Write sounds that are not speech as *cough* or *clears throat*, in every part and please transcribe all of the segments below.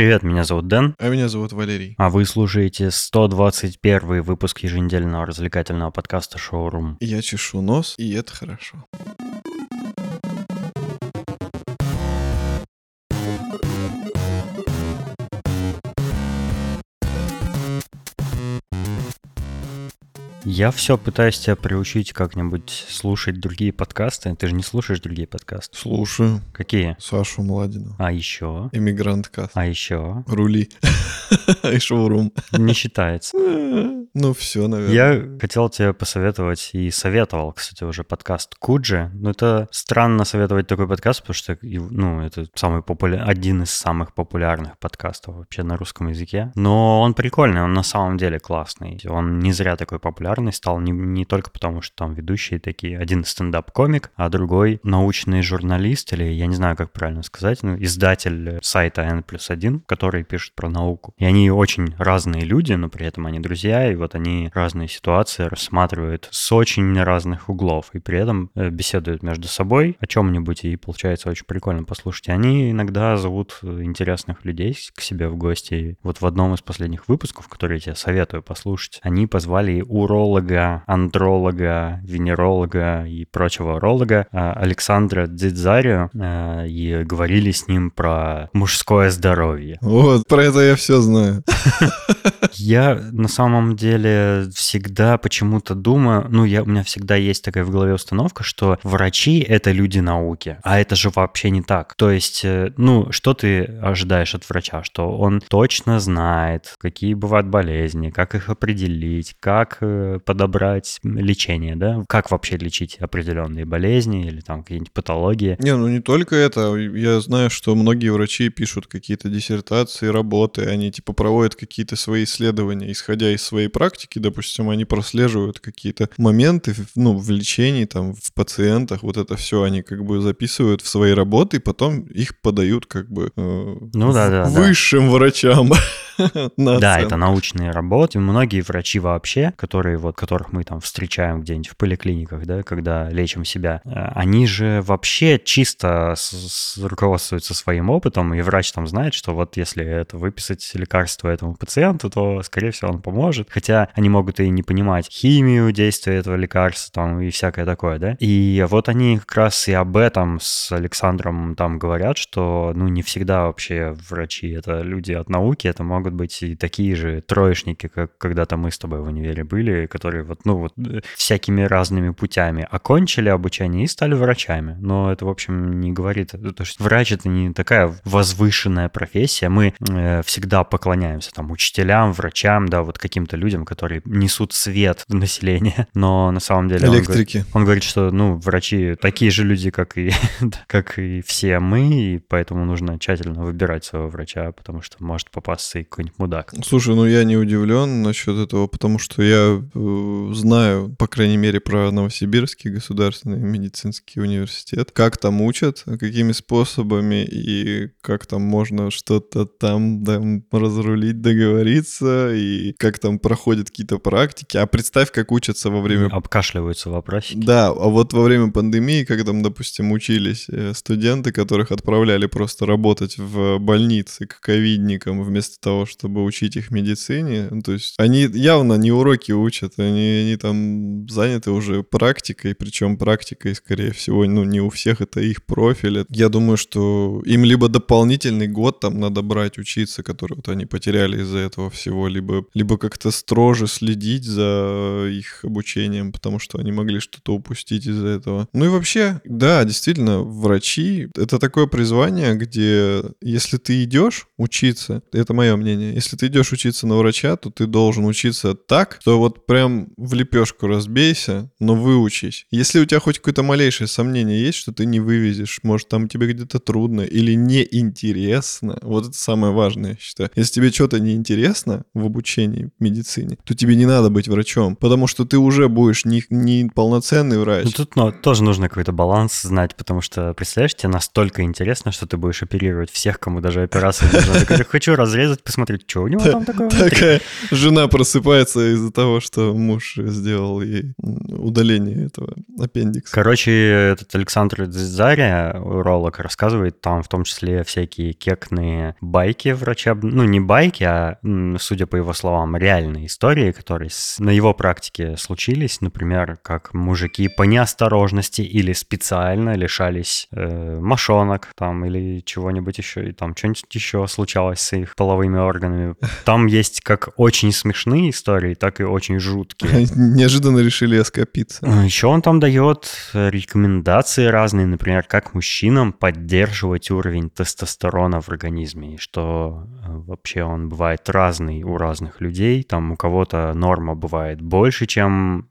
Привет, меня зовут Дэн. А меня зовут Валерий. А вы слушаете 121 выпуск еженедельного развлекательного подкаста «Шоурум». Я чешу нос, и это хорошо. Я все пытаюсь тебя приучить как-нибудь слушать другие подкасты. Ты же не слушаешь другие подкасты. Слушаю. Какие? Сашу Младину. А еще? Эмигрант Каст. А еще? Рули. *laughs* И шоурум. Не считается. Ну, все, наверное. Я хотел тебе посоветовать и советовал, кстати, уже подкаст Куджи. Но это странно советовать такой подкаст, потому что, ну, это самый популя... один из самых популярных подкастов вообще на русском языке. Но он прикольный, он на самом деле классный. Он не зря такой популярный популярный стал не, не только потому, что там ведущие такие, один стендап-комик, а другой научный журналист, или я не знаю, как правильно сказать, ну, издатель сайта N плюс 1, который пишет про науку. И они очень разные люди, но при этом они друзья, и вот они разные ситуации рассматривают с очень разных углов, и при этом э, беседуют между собой о чем-нибудь, и получается очень прикольно послушать. И они иногда зовут интересных людей к себе в гости. Вот в одном из последних выпусков, который я тебе советую послушать, они позвали урок астролога, андролога, венеролога и прочего ролога а, Александра Дзидзарио а, и говорили с ним про мужское здоровье. Вот, про это я все знаю. Я на самом деле всегда почему-то думаю, ну, я, у меня всегда есть такая в голове установка, что врачи — это люди науки, а это же вообще не так. То есть, э, ну, что ты ожидаешь от врача? Что он точно знает, какие бывают болезни, как их определить, как э, подобрать лечение, да? Как вообще лечить определенные болезни или там какие-нибудь патологии? Не, ну не только это. Я знаю, что многие врачи пишут какие-то диссертации, работы, они типа проводят какие-то свои исследования, исходя из своей практики, допустим, они прослеживают какие-то моменты, ну, в лечении, там, в пациентах, вот это все они как бы записывают в свои работы, и потом их подают как бы э, ну, да, да, высшим да. врачам. *laughs* *laughs* Да, это научные работы. Многие врачи вообще, которые вот, которых мы там встречаем где-нибудь в поликлиниках, да, когда лечим себя, э, они же вообще чисто с, с, руководствуются своим опытом, и врач там знает, что вот если это выписать лекарство этому пациенту, то, скорее всего, он поможет. Хотя они могут и не понимать химию действия этого лекарства там и всякое такое, да. И вот они как раз и об этом с Александром там говорят, что, ну, не всегда вообще врачи — это люди от науки, это могут быть и такие же троечники, как когда-то мы с тобой в универе были, которые вот, ну вот, э, всякими разными путями окончили обучение и стали врачами. Но это, в общем, не говорит... То есть врач — это не такая возвышенная профессия. Мы э, всегда поклоняемся там учителям, врачам, да, вот каким-то людям, которые несут свет *laughs* в население. Но на самом деле... Электрики. Он говорит, он говорит, что, ну, врачи такие же люди, как и, *laughs* как и все мы, и поэтому нужно тщательно выбирать своего врача, потому что может попасться и какой-нибудь мудак. Слушай, ну я не удивлен насчет этого, потому что я э, знаю, по крайней мере, про Новосибирский государственный медицинский университет. Как там учат, какими способами и как там можно что-то там, там разрулить, договориться, и как там проходят какие-то практики. А представь, как учатся во время... Обкашливаются вопросики. Да, а вот во время пандемии, как там, допустим, учились э, студенты, которых отправляли просто работать в больнице к ковидникам вместо того, чтобы учить их медицине, то есть они явно не уроки учат, они они там заняты уже практикой, причем практикой, скорее всего, ну, не у всех это их профиль. Я думаю, что им либо дополнительный год там надо брать, учиться, который вот они потеряли из-за этого всего, либо, либо как-то строже следить за их обучением, потому что они могли что-то упустить из-за этого. Ну и вообще, да, действительно, врачи — это такое призвание, где если ты идешь учиться, это мое мнение, если ты идешь учиться на врача, то ты должен учиться так, что вот прям в лепешку разбейся, но выучись. Если у тебя хоть какое-то малейшее сомнение есть, что ты не вывезешь, может, там тебе где-то трудно или неинтересно, вот это самое важное, я считаю. Если тебе что-то неинтересно в обучении медицине, то тебе не надо быть врачом, потому что ты уже будешь не, не полноценный врач. Ну, тут ну, тоже нужно какой-то баланс знать, потому что, представляешь, тебе настолько интересно, что ты будешь оперировать всех, кому даже операция нужна. Ты хочу разрезать, посмотреть, посмотреть, что у него там такое. *laughs* Такая жена просыпается из-за того, что муж сделал ей удаление этого аппендикса. Короче, этот Александр Заря, уролог, рассказывает там в том числе всякие кекные байки врачебные, ну не байки, а, судя по его словам, реальные истории, которые на его практике случились. Например, как мужики по неосторожности или специально лишались э, мошонок там или чего-нибудь еще, и там что-нибудь еще случалось с их половыми органами. Там есть как очень смешные истории, так и очень жуткие. *laughs* Неожиданно решили оскопиться. Еще он там дает рекомендации разные, например, как мужчинам поддерживать уровень тестостерона в организме, и что э, вообще он бывает разный у разных людей. Там у кого-то норма бывает больше, чем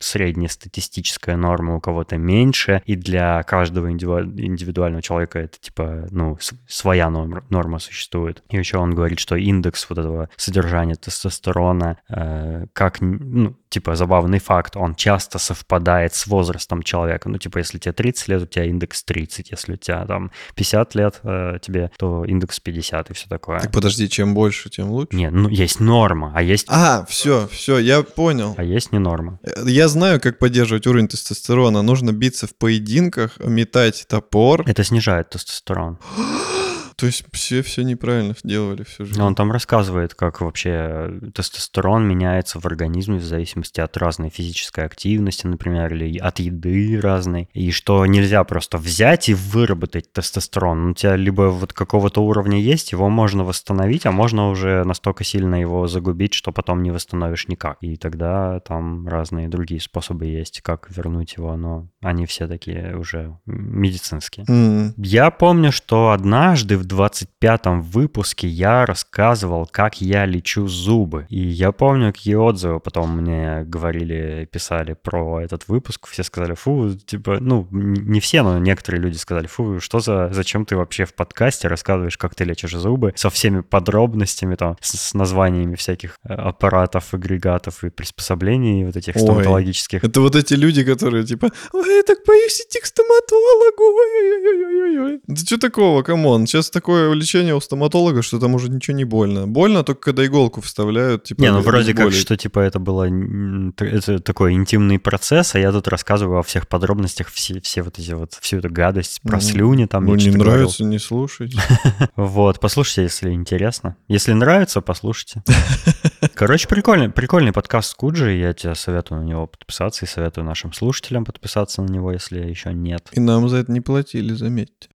среднестатистическая норма, у кого-то меньше, и для каждого индивиду- индивидуального человека это типа, ну, своя норма, норма существует. И еще он говорит, что индекс вот этого содержания тестостерона, э, как, ну, типа, забавный факт, он часто совпадает с возрастом человека. Ну, типа, если тебе 30 лет, у тебя индекс 30, если у тебя там 50 лет э, тебе, то индекс 50 и все такое. Так подожди, чем больше, тем лучше. Нет, ну, есть норма, а есть, А, все, все, я понял. а есть не норма. Я знаю, как поддерживать уровень тестостерона. Нужно биться в поединках, метать топор. Это снижает тестостерон. *gasps* *gasps* То есть все все неправильно делали всю жизнь. Он там рассказывает, как вообще тестостерон меняется в организме в зависимости от разной физической активности, например, или от еды разной, и что нельзя просто взять и выработать тестостерон. У тебя либо вот какого-то уровня есть, его можно восстановить, а можно уже настолько сильно его загубить, что потом не восстановишь никак. И тогда там разные другие способы есть, как вернуть его, но они все такие уже медицинские. М, Я помню, что однажды в 25-м выпуске я рассказывал, как я лечу зубы. И я помню, какие отзывы потом мне говорили, писали про этот выпуск. Все сказали, фу, типа, ну, не все, но некоторые люди сказали, фу, что за, зачем ты вообще в подкасте рассказываешь, как ты лечишь зубы, со всеми подробностями, там, с, с названиями всяких э, аппаратов, агрегатов и приспособлений вот этих Ой. стоматологических. Это вот эти люди, которые типа, ой, я так боюсь идти к стоматологу. ой-ой-ой-ой-ой». Да что такого, come on. Сейчас такое лечение у стоматолога, что там уже ничего не больно. Больно только когда иголку вставляют. Типа, Не, ну вроде как, что типа это было это такой интимный процесс, а я тут рассказываю о всех подробностях, все, все вот эти вот, всю эту гадость про Ну, слюни там. Ну, не что-то говорил. нравится, не слушайте. *laughs* Вот, послушайте, если интересно. Если нравится, послушайте. *laughs* Короче, прикольный, прикольный подкаст Куджи, я тебе советую на него подписаться и советую нашим слушателям подписаться на него, если еще нет. И нам за это не платили, заметьте.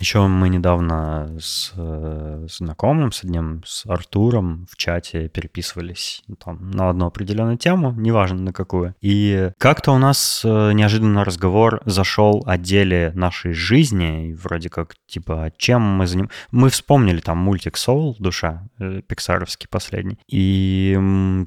Еще мы недавно с э, знакомым, с одним, с Артуром в чате переписывались ну, там, на одну определенную тему, неважно на какую. И как-то у нас э, неожиданно разговор зашел о деле нашей жизни, и вроде как, типа, чем мы занимаемся. Мы вспомнили там мультик Soul, душа, э, пиксаровский последний, и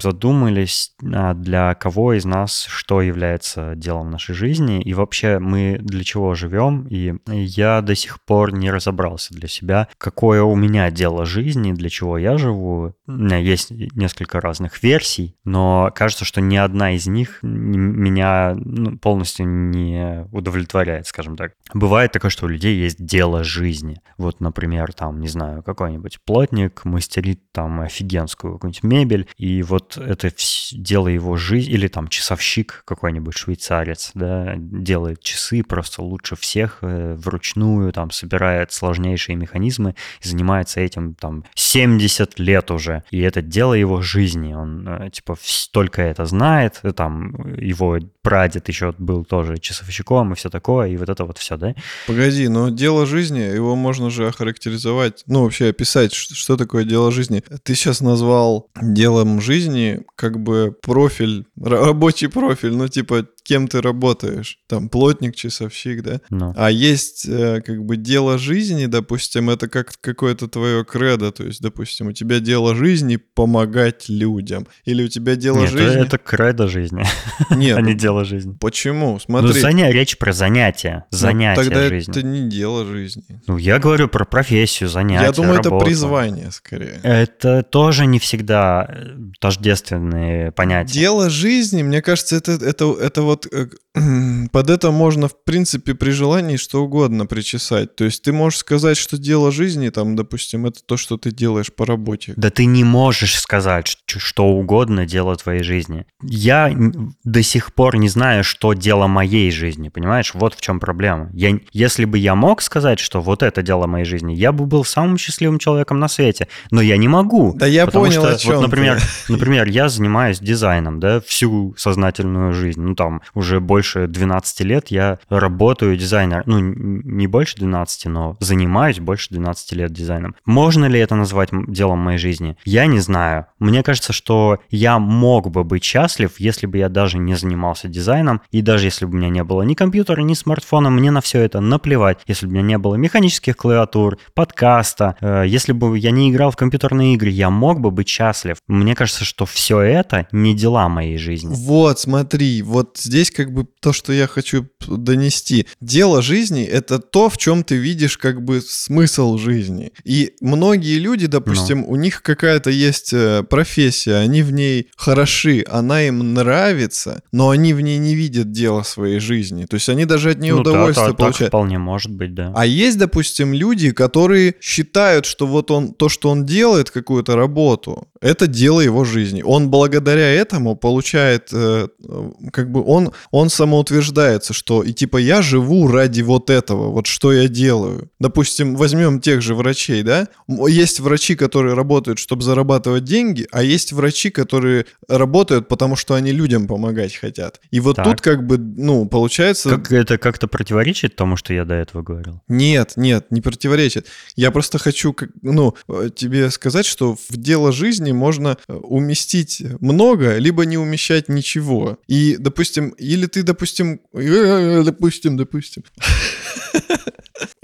задумались, а для кого из нас что является делом нашей жизни, и вообще мы для чего живем, и я до сих пор не разобрался для себя, какое у меня дело жизни, для чего я живу. У меня есть несколько разных версий, но кажется, что ни одна из них меня ну, полностью не удовлетворяет, скажем так. Бывает такое, что у людей есть дело жизни. Вот, например, там, не знаю, какой-нибудь плотник мастерит там офигенскую какую-нибудь мебель, и вот это дело его жизни, или там часовщик какой-нибудь швейцарец, да, делает часы просто лучше всех э, вручную, там, собирает сложнейшие механизмы и занимается этим там 70 лет уже. И это дело его жизни. Он, э, типа, только это знает, там его прадед еще был тоже часовщиком и все такое, и вот это вот все, да? Погоди, но дело жизни, его можно же охарактеризовать, ну, вообще описать, ш- что такое дело жизни. Ты сейчас назвал делом жизни как бы профиль, ра- рабочий профиль, ну, типа, кем ты работаешь, там, плотник, часовщик, да? Ну, А есть э, как бы дело жизни, допустим, это как какое-то твое кредо, то есть, допустим, у тебя дело жизни помогать людям, или у тебя дело Нет, жизни... это кредо жизни, Нет, *laughs* а не ну, дело жизни. почему? Ну, Смотри. заня... речь про занятия, ну, занятия Тогда жизни. это не дело жизни. Ну, я говорю про профессию, занятия, Я думаю, это работу. призвание скорее. Это тоже не всегда э, тождественные понятия. Дело жизни, мне кажется, это, это, это вот э, *clears throat* под это можно, в принципе, при желании что угодно причесать. То есть ты можешь сказать, что дело жизни, там, допустим, это то, что ты делаешь по работе. Да ты не можешь сказать что угодно дело твоей жизни. Я до сих пор не знаю, что дело моей жизни, понимаешь? Вот в чем проблема. Я, если бы я мог сказать, что вот это дело моей жизни, я бы был самым счастливым человеком на свете. Но я не могу. Да я понял, что, о чем вот, например, ты. *laughs* например, я занимаюсь дизайном, да, всю сознательную жизнь. Ну, там, уже больше 12 лет я работаю дизайнером. Ну, не больше 12, но занимаюсь больше 12 лет дизайном. Можно ли это назвать делом моей жизни? Я не знаю. Мне кажется, что я мог бы быть счастлив, если бы я даже не занимался дизайном, и даже если бы у меня не было ни компьютера, ни смартфона, мне на все это наплевать. Если бы у меня не было механических клавиатур, подкаста, э, если бы я не играл в компьютерные игры, я мог бы быть счастлив. Мне кажется, что все это не дела моей жизни. Вот, смотри, вот здесь как бы то, что я хочу донести. Дело жизни — это то, в чем ты видишь как бы смысл жизни. И многие люди, допустим, Ну. у них какая-то есть э, профессия, они в ней хороши, она им нравится, но они в ней не видят дела своей жизни. То есть они даже от нее Ну да, удовольствие так получают. вполне может быть, да. А есть, допустим, люди, которые считают, что вот он то, что он делает какую-то работу, это дело его жизни. Он благодаря этому получает, э, как бы он он самоутверждается, что и типа я живу ради вот этого, вот что я делаю. Допустим, возьмем тех же врачей, да? Есть врачи, которые работают, чтобы зарабатывать деньги, а есть врачи, которые работают, потому что они людям помогать хотят. И вот Так. тут как бы, ну, получается... Как это как-то противоречит тому, что я до этого говорил? Нет, нет, не противоречит. Я просто хочу, ну, э, тебе сказать, что в дело жизни можно э, уместить много, либо не умещать ничего. И, допустим, или ты, допустим, э, допустим, допустим.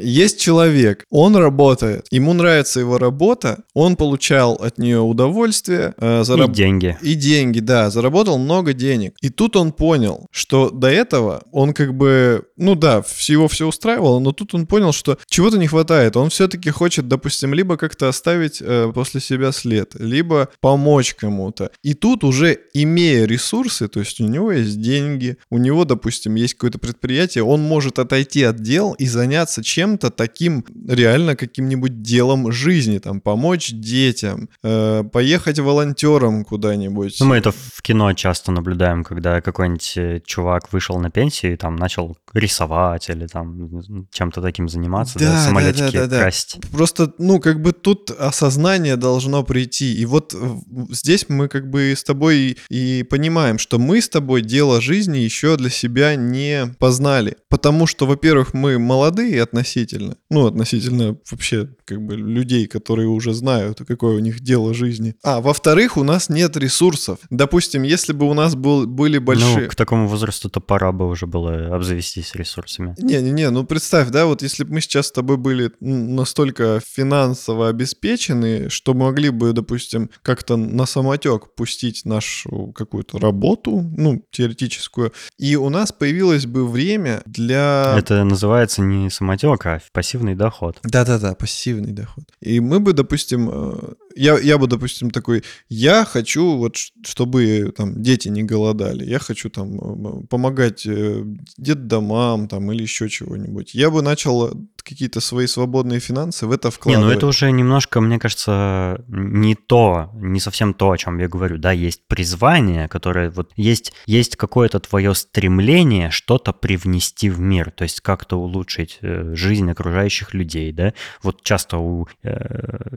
Есть человек, он работает, ему нравится его работа, он получал от нее удовольствие, э, И зараб- деньги. и деньги, да, заработал много денег. И тут он понял, что до этого он как бы, ну да, всего все устраивало, но тут он понял, что чего-то не хватает. Он все-таки хочет, допустим, либо как-то оставить э, после себя след, либо помочь кому-то. И тут уже имея ресурсы, то есть у него есть деньги, у него, допустим, есть какое-то предприятие, он может отойти от дел и заняться чем-то таким реально каким-нибудь делом жизни, там, помочь детям, э, поехать волонтером куда-нибудь. Ну, мы это в кино часто наблюдаем, когда какой-нибудь э, чувак вышел на пенсию и там начал рисовать или там чем-то таким заниматься, да, Да, да, самолетики да, да, да. красить. Просто, ну, как бы тут осознание должно прийти. И вот здесь мы как бы с тобой и понимаем, что мы с тобой дело жизни еще для себя не познали. Потому что, во-первых, мы молодые относительно, ну, относительно вообще как бы людей, которые уже знают, какое у них дело жизни. А, во-вторых, у нас нет ресурсов. Допустим, если бы у нас был, были большие... Ну, к такому возрасту-то пора бы уже было обзавестись ресурсами. Не-не-не, ну представь, да, вот если бы мы сейчас с тобой были настолько финансово обеспечены, что могли бы, допустим, как-то на самотек пустить нашу какую-то работу, ну, теоретическую, и у нас появилось бы время для... Это называется не самотек, а пассивный доход. Да-да-да, пассивный доход. И мы бы, допустим, э, я, я бы, допустим, такой, я хочу вот, чтобы там дети не голодали, я хочу там помогать э, детдомам там или еще чего-нибудь. Я бы начал э, какие-то свои свободные финансы в это Не, вкладывать. ну это уже немножко, мне кажется, не то, не совсем то, о чем я говорю. Да, есть призвание, которое вот есть, есть какое-то твое стремление что-то привнести в мир, то есть как-то улучшить э, жизнь окружающих людей, да. Вот часто у э,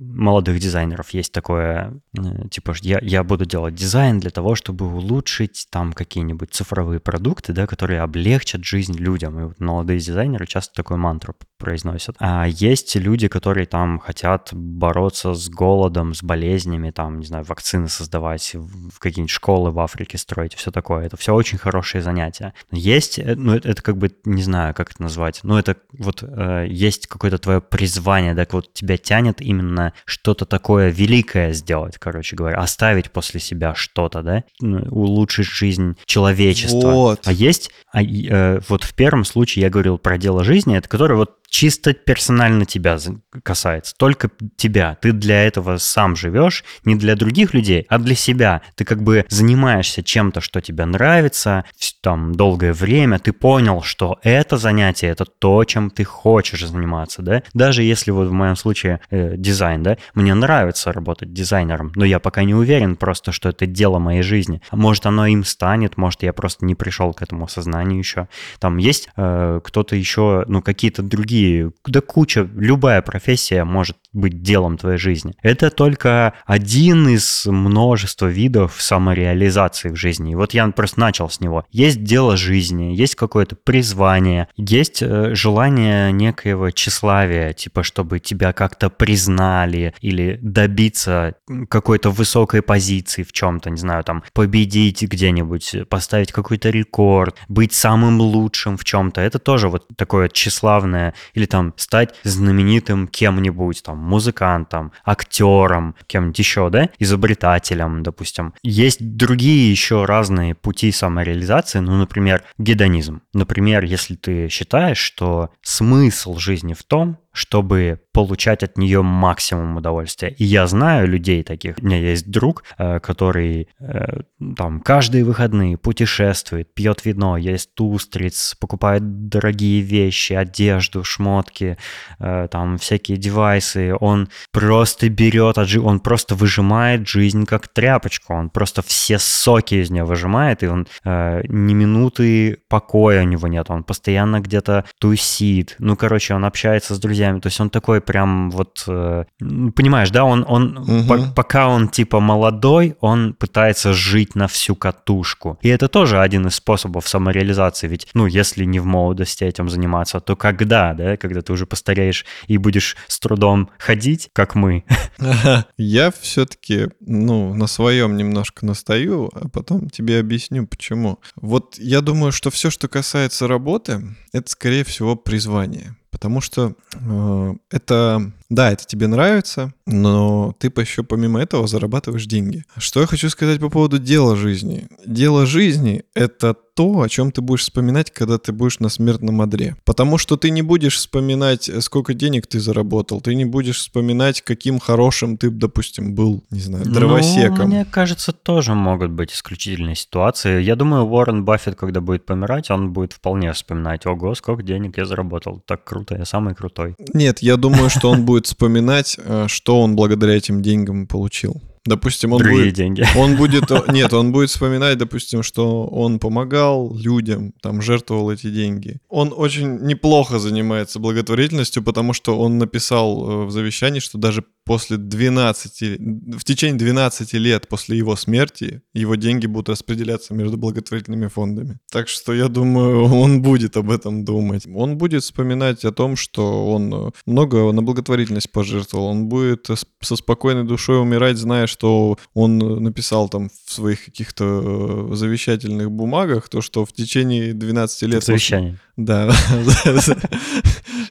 молодых дизайнеров есть такое, э, типа, я, я буду делать дизайн для того, чтобы улучшить там какие-нибудь цифровые продукты, да, которые облегчат жизнь людям. И вот молодые дизайнеры часто такую мантру произносят. А есть люди, которые там хотят бороться с голодом, с болезнями, там, не знаю, вакцины создавать, в какие-нибудь школы в Африке строить, все такое. Это все очень хорошие занятия. Есть, э, ну, это, это как бы, не знаю, как это назвать, но это вот э, есть какое-то твое призвание, так вот тебя тянет именно что-то такое великое сделать, короче говоря, оставить после себя что-то, да, Ну, улучшить жизнь человечества. Вот. А есть, а, э, вот в первом случае я говорил про дело жизни, это которое вот чисто персонально тебя касается, только тебя. Ты для этого сам живешь, не для других людей, а для себя. Ты как бы занимаешься чем-то, что тебе нравится, там долгое время, ты понял, что это занятие, это то, чем ты хочешь заниматься, да? Даже если вот в моем случае э, дизайн, да, мне нравится работать дизайнером, но я пока не уверен просто, что это дело моей жизни. Может, оно им станет, может, я просто не пришел к этому осознанию еще. Там есть э, кто-то еще, ну, какие-то другие, да куча, любая профессия может быть делом твоей жизни. Это только один из множества видов самореализации в жизни. И вот я просто начал с него. Есть дело жизни, есть какое-то призвание, есть э, желание некоего тщеславия, типа, чтобы тебя как-то признали или добиться какой-то высокой позиции в чем-то, не знаю, там, победить где-нибудь, поставить какой-то рекорд, быть самым лучшим в чем-то. Это тоже вот такое тщеславное. Или там стать знаменитым кем-нибудь, там, музыкантом, актером, кем-нибудь еще, да, изобретателем, допустим. Есть другие еще разные пути самореализации, ну, например, гедонизм. Например, если ты считаешь, что смысл жизни в том, чтобы получать от нее максимум удовольствия. И я знаю людей таких. У меня есть друг, э, который э, там каждые выходные путешествует, пьет вино, ест устриц, покупает дорогие вещи, одежду, шмотки, э, там всякие девайсы. Он просто берет, он просто выжимает жизнь как тряпочку. Он просто все соки из нее выжимает, и он ни минуты покоя у него нет. Он постоянно где-то тусит. Ну, короче, он общается с друзьями друзьями. То есть он такой прям вот, э, понимаешь, да, он, он угу. по, пока он типа молодой, он пытается жить на всю катушку. И это тоже один из способов самореализации. Ведь, ну, если не в молодости этим заниматься, то когда, да, когда ты уже постареешь и будешь с трудом ходить, как мы? *laughs* Я все-таки, ну, на своем немножко настаю, а потом тебе объясню, почему. Вот я думаю, что все, что касается работы, это, скорее всего, призвание. Потому что э, это да, это тебе нравится, но ты еще помимо этого зарабатываешь деньги. Что я хочу сказать по поводу дела жизни. Дело жизни — это то, о чем ты будешь вспоминать, когда ты будешь на смертном одре. Потому что ты не будешь вспоминать, сколько денег ты заработал, ты не будешь вспоминать, каким хорошим ты, допустим, был, не знаю, ну, дровосеком. Ну, мне кажется, тоже могут быть исключительные ситуации. Я думаю, Уоррен Баффет, когда будет помирать, он будет вполне вспоминать, ого, сколько денег я заработал, так круто, я самый крутой. Нет, я думаю, что он будет будет вспоминать, э, что он благодаря этим деньгам получил. Допустим, он Другие будет, деньги. *laughs* Он будет, *laughs* нет, он будет вспоминать, допустим, что он помогал людям, там жертвовал эти деньги. Он очень неплохо занимается благотворительностью, потому что он написал э, в завещании, что даже после 12, в течение 12 лет после его смерти его деньги будут распределяться между благотворительными фондами. Так что я думаю, он будет об этом думать. Он будет вспоминать о том, что он э, много на благотворительность пожертвовал. Он будет со спокойной душой умирать, зная, что он написал там в своих каких-то э, завещательных бумагах, то, что в течение 12 лет... Завещание. После... Да. *laughs*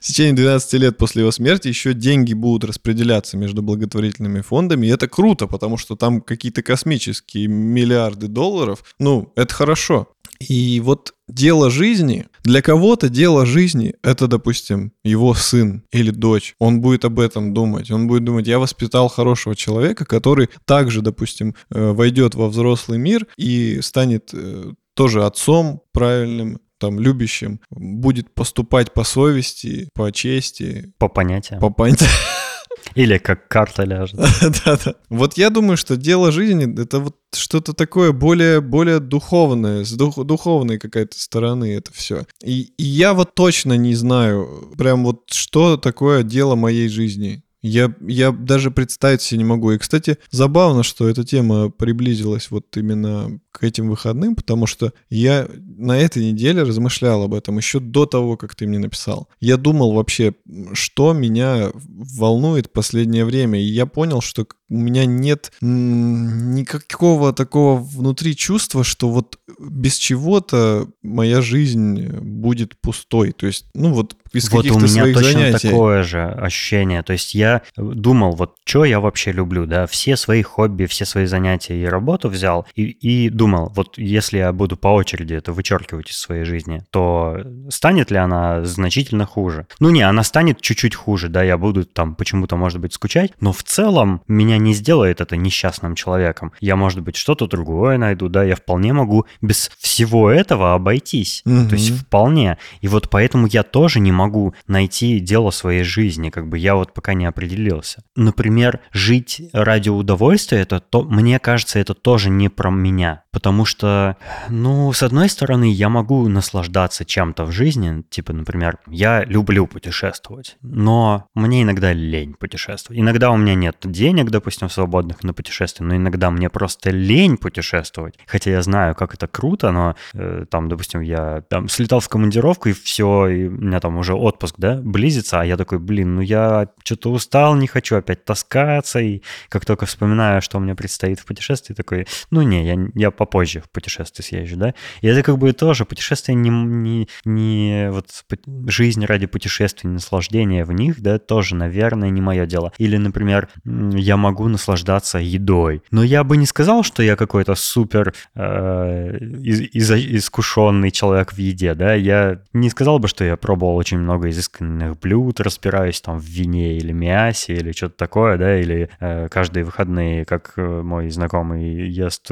В течение 12 лет после его смерти еще деньги будут распределяться между благотворительными фондами, и это круто, потому что там какие-то космические миллиарды долларов. Ну, это хорошо. И вот дело жизни, для кого-то дело жизни — это, допустим, его сын или дочь. Он будет об этом думать. Он будет думать, я воспитал хорошего человека, который также, допустим, э, войдет во взрослый мир и станет э, тоже отцом правильным, там, любящим, будет поступать по совести, по чести. По понятиям. По понятиям. *laughs* Или как карта ляжет. *laughs* Да-да. Вот я думаю, что дело жизни — это вот что-то такое более, более духовное, с дух, духовной какой-то стороны это все. И, и я вот точно не знаю, прям вот что такое дело моей жизни. Я, я даже представить себе не могу. И, кстати, забавно, что эта тема приблизилась вот именно к этим выходным, потому что я на этой неделе размышлял об этом еще до того, как ты мне написал. Я думал вообще, что меня волнует в последнее время, и я понял, что у меня нет никакого такого внутри чувства, что вот без чего-то моя жизнь будет пустой. То есть, ну вот из вот у меня точно занятий. такое же ощущение. То есть я думал, вот что я вообще люблю, да, все свои хобби, все свои занятия и работу взял, и, и думал, вот если я буду по очереди это вычеркивать из своей жизни, то станет ли она значительно хуже? Ну не, она станет чуть-чуть хуже, да, я буду там почему-то, может быть, скучать, но в целом меня не сделает это несчастным человеком. Я, может быть, что-то другое найду, да, я вполне могу без всего этого обойтись. Угу. То есть вполне. И вот поэтому я тоже не могу найти дело своей жизни, как бы я вот пока не определился. Например, жить ради удовольствия, это то, мне кажется, это тоже не про меня. Потому что, ну, с одной стороны, я могу наслаждаться чем-то в жизни, типа, например, я люблю путешествовать, но мне иногда лень путешествовать. Иногда у меня нет денег, допустим, свободных на путешествие, но иногда мне просто лень путешествовать. Хотя я знаю, как это круто, но э, там, допустим, я там слетал в командировку и все, и у меня там уже отпуск, да, близится, а я такой, блин, ну я что-то устал, не хочу опять таскаться, и как только вспоминаю, что меня предстоит в путешествии, такой, ну не, я, я попозже в путешествие съезжу, да. И это как бы тоже путешествие не, не, не вот жизнь ради путешествий, наслаждения в них, да, тоже, наверное, не мое дело. Или, например, я могу наслаждаться едой, но я бы не сказал, что я какой-то супер э, из, из, искушенный человек в еде, да, я не сказал бы, что я пробовал очень много изысканных блюд, разбираюсь там в вине или мясе или что-то такое, да, или э, каждые выходные, как э, мой знакомый ест,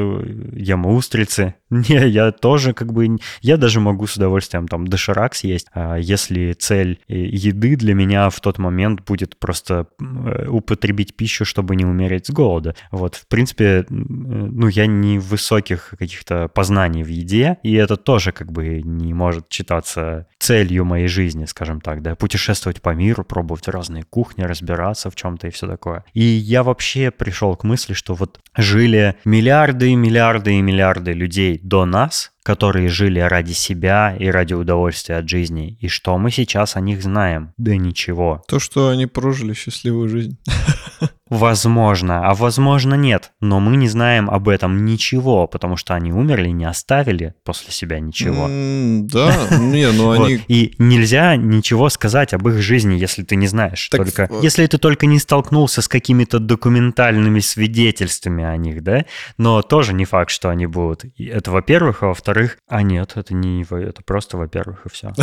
ем устрицы. *laughs* Не, я тоже как бы, я даже могу с удовольствием там доширак съесть, а если цель э, еды для меня в тот момент будет просто э, употребить пищу, чтобы не умереть с голода. Вот, в принципе, ну, я не высоких каких-то познаний в еде, и это тоже как бы не может считаться целью моей жизни, скажем так, да, путешествовать по миру, пробовать разные кухни, разбираться в чем-то и все такое. И я вообще пришел к мысли, что вот жили миллиарды и миллиарды и миллиарды людей до нас, которые жили ради себя и ради удовольствия от жизни. И что мы сейчас о них знаем? Да ничего. То, что они прожили счастливую жизнь. *laughs* Возможно, а возможно нет. Но мы не знаем об этом ничего, потому что они умерли, не оставили после себя ничего. Mm, да, *laughs* не, ну они... И нельзя ничего сказать об их жизни, если ты не знаешь. Только, если ты только не столкнулся с какими-то документальными свидетельствами о них, да? Но тоже не факт, что они будут. Это во-первых, а во-вторых, а нет, это не это просто во-первых и все. *laughs*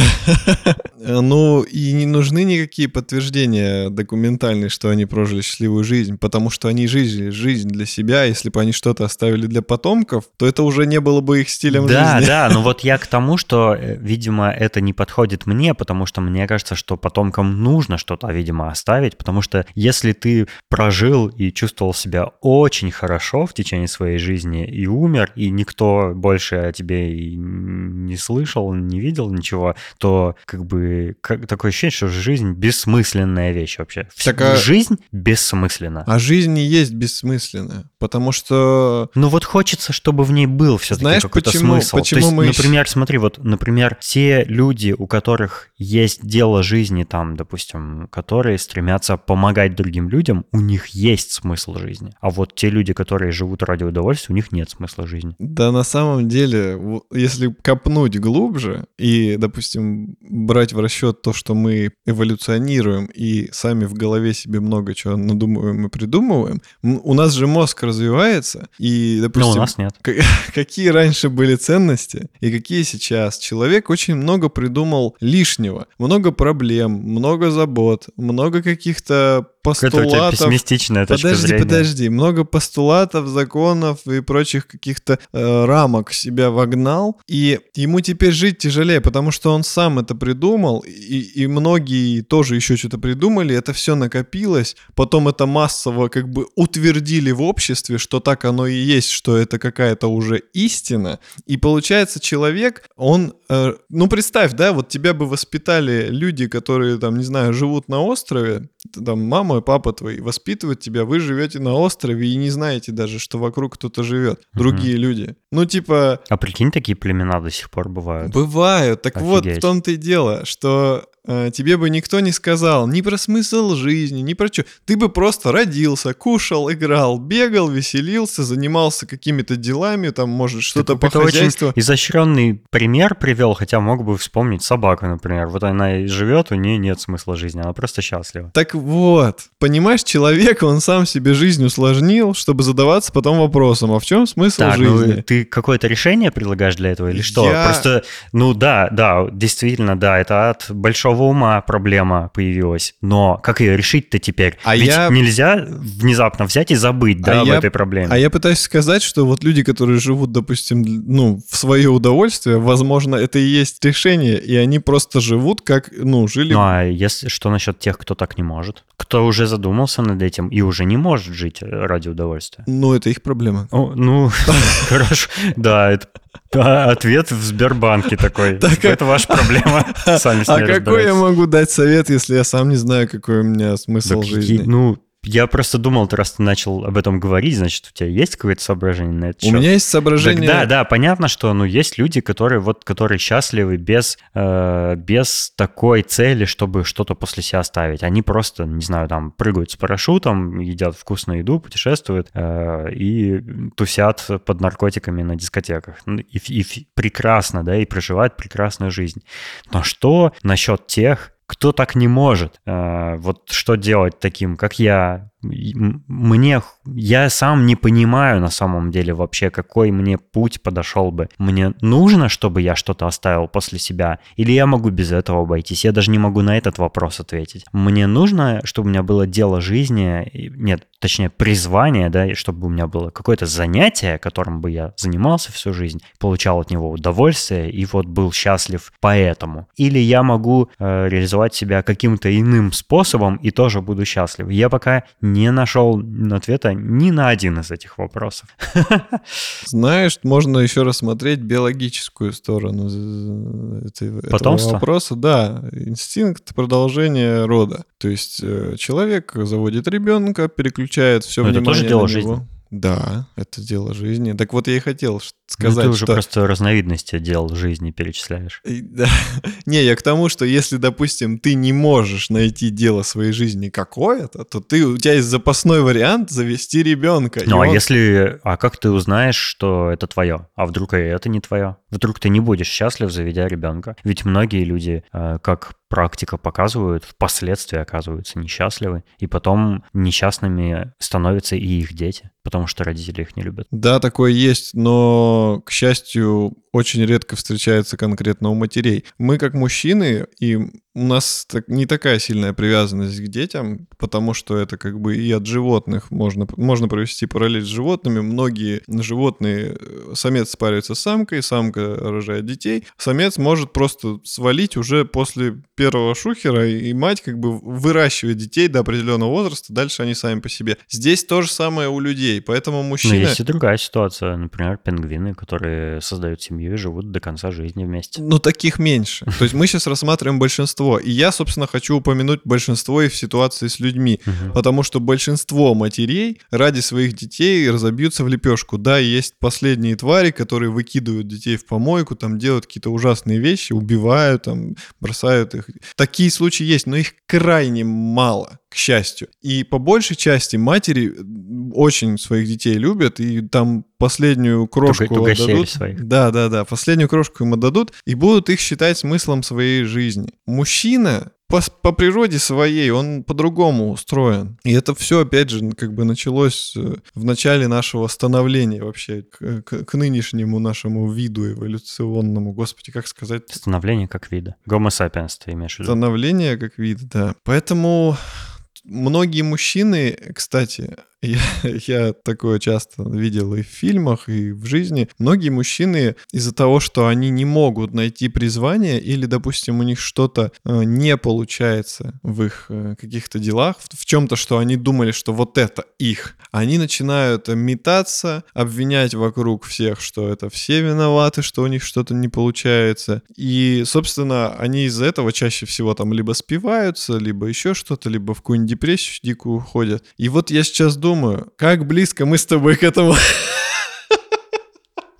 Ну и не нужны никакие подтверждения документальные, что они прожили счастливую жизнь жизнь, потому что они жили жизнь для себя, если бы они что-то оставили для потомков, то это уже не было бы их стилем да, жизни. Да, да, но *laughs* вот я к тому, что, э, видимо, это не подходит мне, потому что мне кажется, что потомкам нужно что-то, видимо, оставить, потому что если ты прожил и чувствовал себя очень хорошо в течение своей жизни и умер, и никто больше о тебе и не слышал, не видел ничего, то как бы как, такое ощущение, что жизнь бессмысленная вещь вообще. Так, а... Жизнь бессмысленная бессмысленно. А жизнь не есть бессмысленная, потому что... Ну вот хочется, чтобы в ней был все-таки какой-то почему, смысл. Почему То есть, мы... например, смотри, вот, например, те люди, у которых есть дело жизни там, допустим, которые стремятся помогать другим людям, у них есть смысл жизни. А вот те люди, которые живут ради удовольствия, у них нет смысла жизни. Да на самом деле, если копнуть глубже и, допустим, брать в расчет то, что мы эволюционируем и сами в голове себе много чего надумываем мы придумываем, у нас же мозг развивается, и, допустим... Но у нас нет. *laughs* Какие раньше были ценности и какие сейчас? Человек очень много придумал лишнего, много проблем, много забот, много каких-то постулатов. Это у тебя пессимистичная точка подожди, зрения. Подожди, много постулатов, законов и прочих каких-то э, рамок себя вогнал, и ему теперь жить тяжелее, потому что он сам это придумал, и, и многие тоже еще что-то придумали, это все накопилось, потом это массово как бы утвердили в обществе, что так оно и есть, что это какая-то уже истина, и получается человек, он, э, ну представь, да, вот тебя бы воспитали люди, которые там, не знаю, живут на острове, там мама и папа твои воспитывают тебя, вы живете на острове и не знаете даже, что вокруг кто-то живет, другие mm-hmm. люди. Ну, типа... А прикинь, такие племена до сих пор бывают. Бывают. Так Офигеть. вот, в том-то и дело, что тебе бы никто не сказал ни про смысл жизни, ни про что. Ты бы просто родился, кушал, играл, бегал, веселился, занимался какими-то делами, там, может, что-то по хозяйству. Очень изощренный пример привел, хотя мог бы вспомнить собаку, например. Вот она живет, у нее нет смысла жизни, она просто счастлива. Так вот, понимаешь, человек, он сам себе жизнь усложнил, чтобы задаваться потом вопросом, а в чем смысл так, ну, жизни? Ну, ты какое-то решение предлагаешь для этого или что? Я... Просто, ну да, да, действительно, да, это от большого ума проблема появилась. Но как ее решить-то теперь? А Ведь я... нельзя внезапно взять и забыть, да, а об я... этой проблеме. А я пытаюсь сказать, что вот люди, которые живут, допустим, ну, в свое удовольствие, возможно, это и есть решение, и они просто живут как, ну, жили... Ну, а если, что насчет тех, кто так не может? Кто уже задумался над этим и уже не может жить ради удовольствия? Ну, это их проблема. О, ну, *laughs* хорошо. Да, это ответ в Сбербанке такой. Это ваша проблема. *laughs* Сами А какой я могу дать совет, если я сам не знаю, какой у меня смысл жизни? Ну, я просто думал, ты раз ты начал об этом говорить, значит, у тебя есть какое-то соображение на это? У меня есть соображение. Так, да, да, понятно, что ну, есть люди, которые, вот, которые счастливы без, э, без такой цели, чтобы что-то после себя оставить. Они просто, не знаю, там, прыгают с парашютом, едят вкусную еду, путешествуют э, и тусят под наркотиками на дискотеках. Ну, и, и прекрасно, да, и проживают прекрасную жизнь. Но что насчет тех, кто так не может? Э, вот что делать таким, как я, мне, я сам не понимаю на самом деле вообще, какой мне путь подошел бы. Мне нужно, чтобы я что-то оставил после себя, или я могу без этого обойтись? Я даже не могу на этот вопрос ответить. Мне нужно, чтобы у меня было дело жизни, нет, точнее, призвание, да, и чтобы у меня было какое-то занятие, которым бы я занимался всю жизнь, получал от него удовольствие и вот был счастлив поэтому. Или я могу э, реализовать себя каким-то иным способом и тоже буду счастлив. Я пока не нашел ответа ни на один из этих вопросов. *laughs* Знаешь, можно еще рассмотреть биологическую сторону этого Потомство? вопроса. Да, инстинкт продолжения рода. То есть э, человек заводит ребенка, переключает все Но внимание это тоже дело на него. Жизни. Да, это дело жизни. Так вот я и хотел сказать, ну, ты уже что... просто разновидности дел жизни перечисляешь. *laughs* Да. Не, я к тому, что если, допустим, ты не можешь найти дело своей жизни какое-то, то ты, у тебя есть запасной вариант завести ребенка. Ну, а он... если... А как ты узнаешь, что это твое? А вдруг и это не твое? Вдруг ты не будешь счастлив, заведя ребенка? Ведь многие люди, э, как практика показывают, впоследствии оказываются несчастливы, и потом несчастными становятся и их дети, потому что родители их не любят. Да, такое есть, но, к счастью, очень редко встречается конкретно у матерей. Мы как мужчины, и у нас так, не такая сильная привязанность к детям, потому что это как бы и от животных можно, можно провести параллель с животными. Многие животные, э, самец спаривается с самкой, самка рожает детей. Самец может просто свалить уже после первого шухера, и мать как бы выращивает детей до определенного возраста, дальше они сами по себе. Здесь то же самое у людей, поэтому мужчина... Но есть и другая ситуация, например, пингвины, которые создают семью и живут до конца жизни вместе. Ну, таких меньше. То есть мы сейчас рассматриваем большинство большинство. И я, собственно, хочу упомянуть большинство и в ситуации с людьми, угу. потому что большинство матерей ради своих детей разобьются в лепешку. Да, есть последние твари, которые выкидывают детей в помойку, там делают какие-то ужасные вещи, убивают, там, бросают их. Такие случаи есть, но их крайне мало к счастью. И по большей части матери очень своих детей любят, и там последнюю крошку Туго, отдадут. Своих. Да, да, да, последнюю крошку им отдадут, и будут их считать смыслом своей жизни. Мужчина по, по природе своей он по-другому устроен. И это все, опять же, как бы началось э, в начале нашего становления вообще к, к, к нынешнему нашему виду эволюционному. Господи, как сказать? Становление как вида. Гомо сапиенс ты имеешь в виду? Становление как вид, да. Поэтому многие мужчины, кстати, я, *laughs* я такое часто видел и в фильмах, и в жизни. Многие мужчины из-за того, что они не могут найти призвание или, допустим, у них что-то э, не получается в их э, каких-то делах, в, чем-то, что они думали, что вот это их, они начинают метаться, обвинять вокруг всех, что это все виноваты, что у них что-то не получается. И, собственно, они из-за этого чаще всего там либо спиваются, либо еще что-то, либо в какую-нибудь депрессию дикую уходят. И вот я сейчас думаю, как близко мы с тобой к этому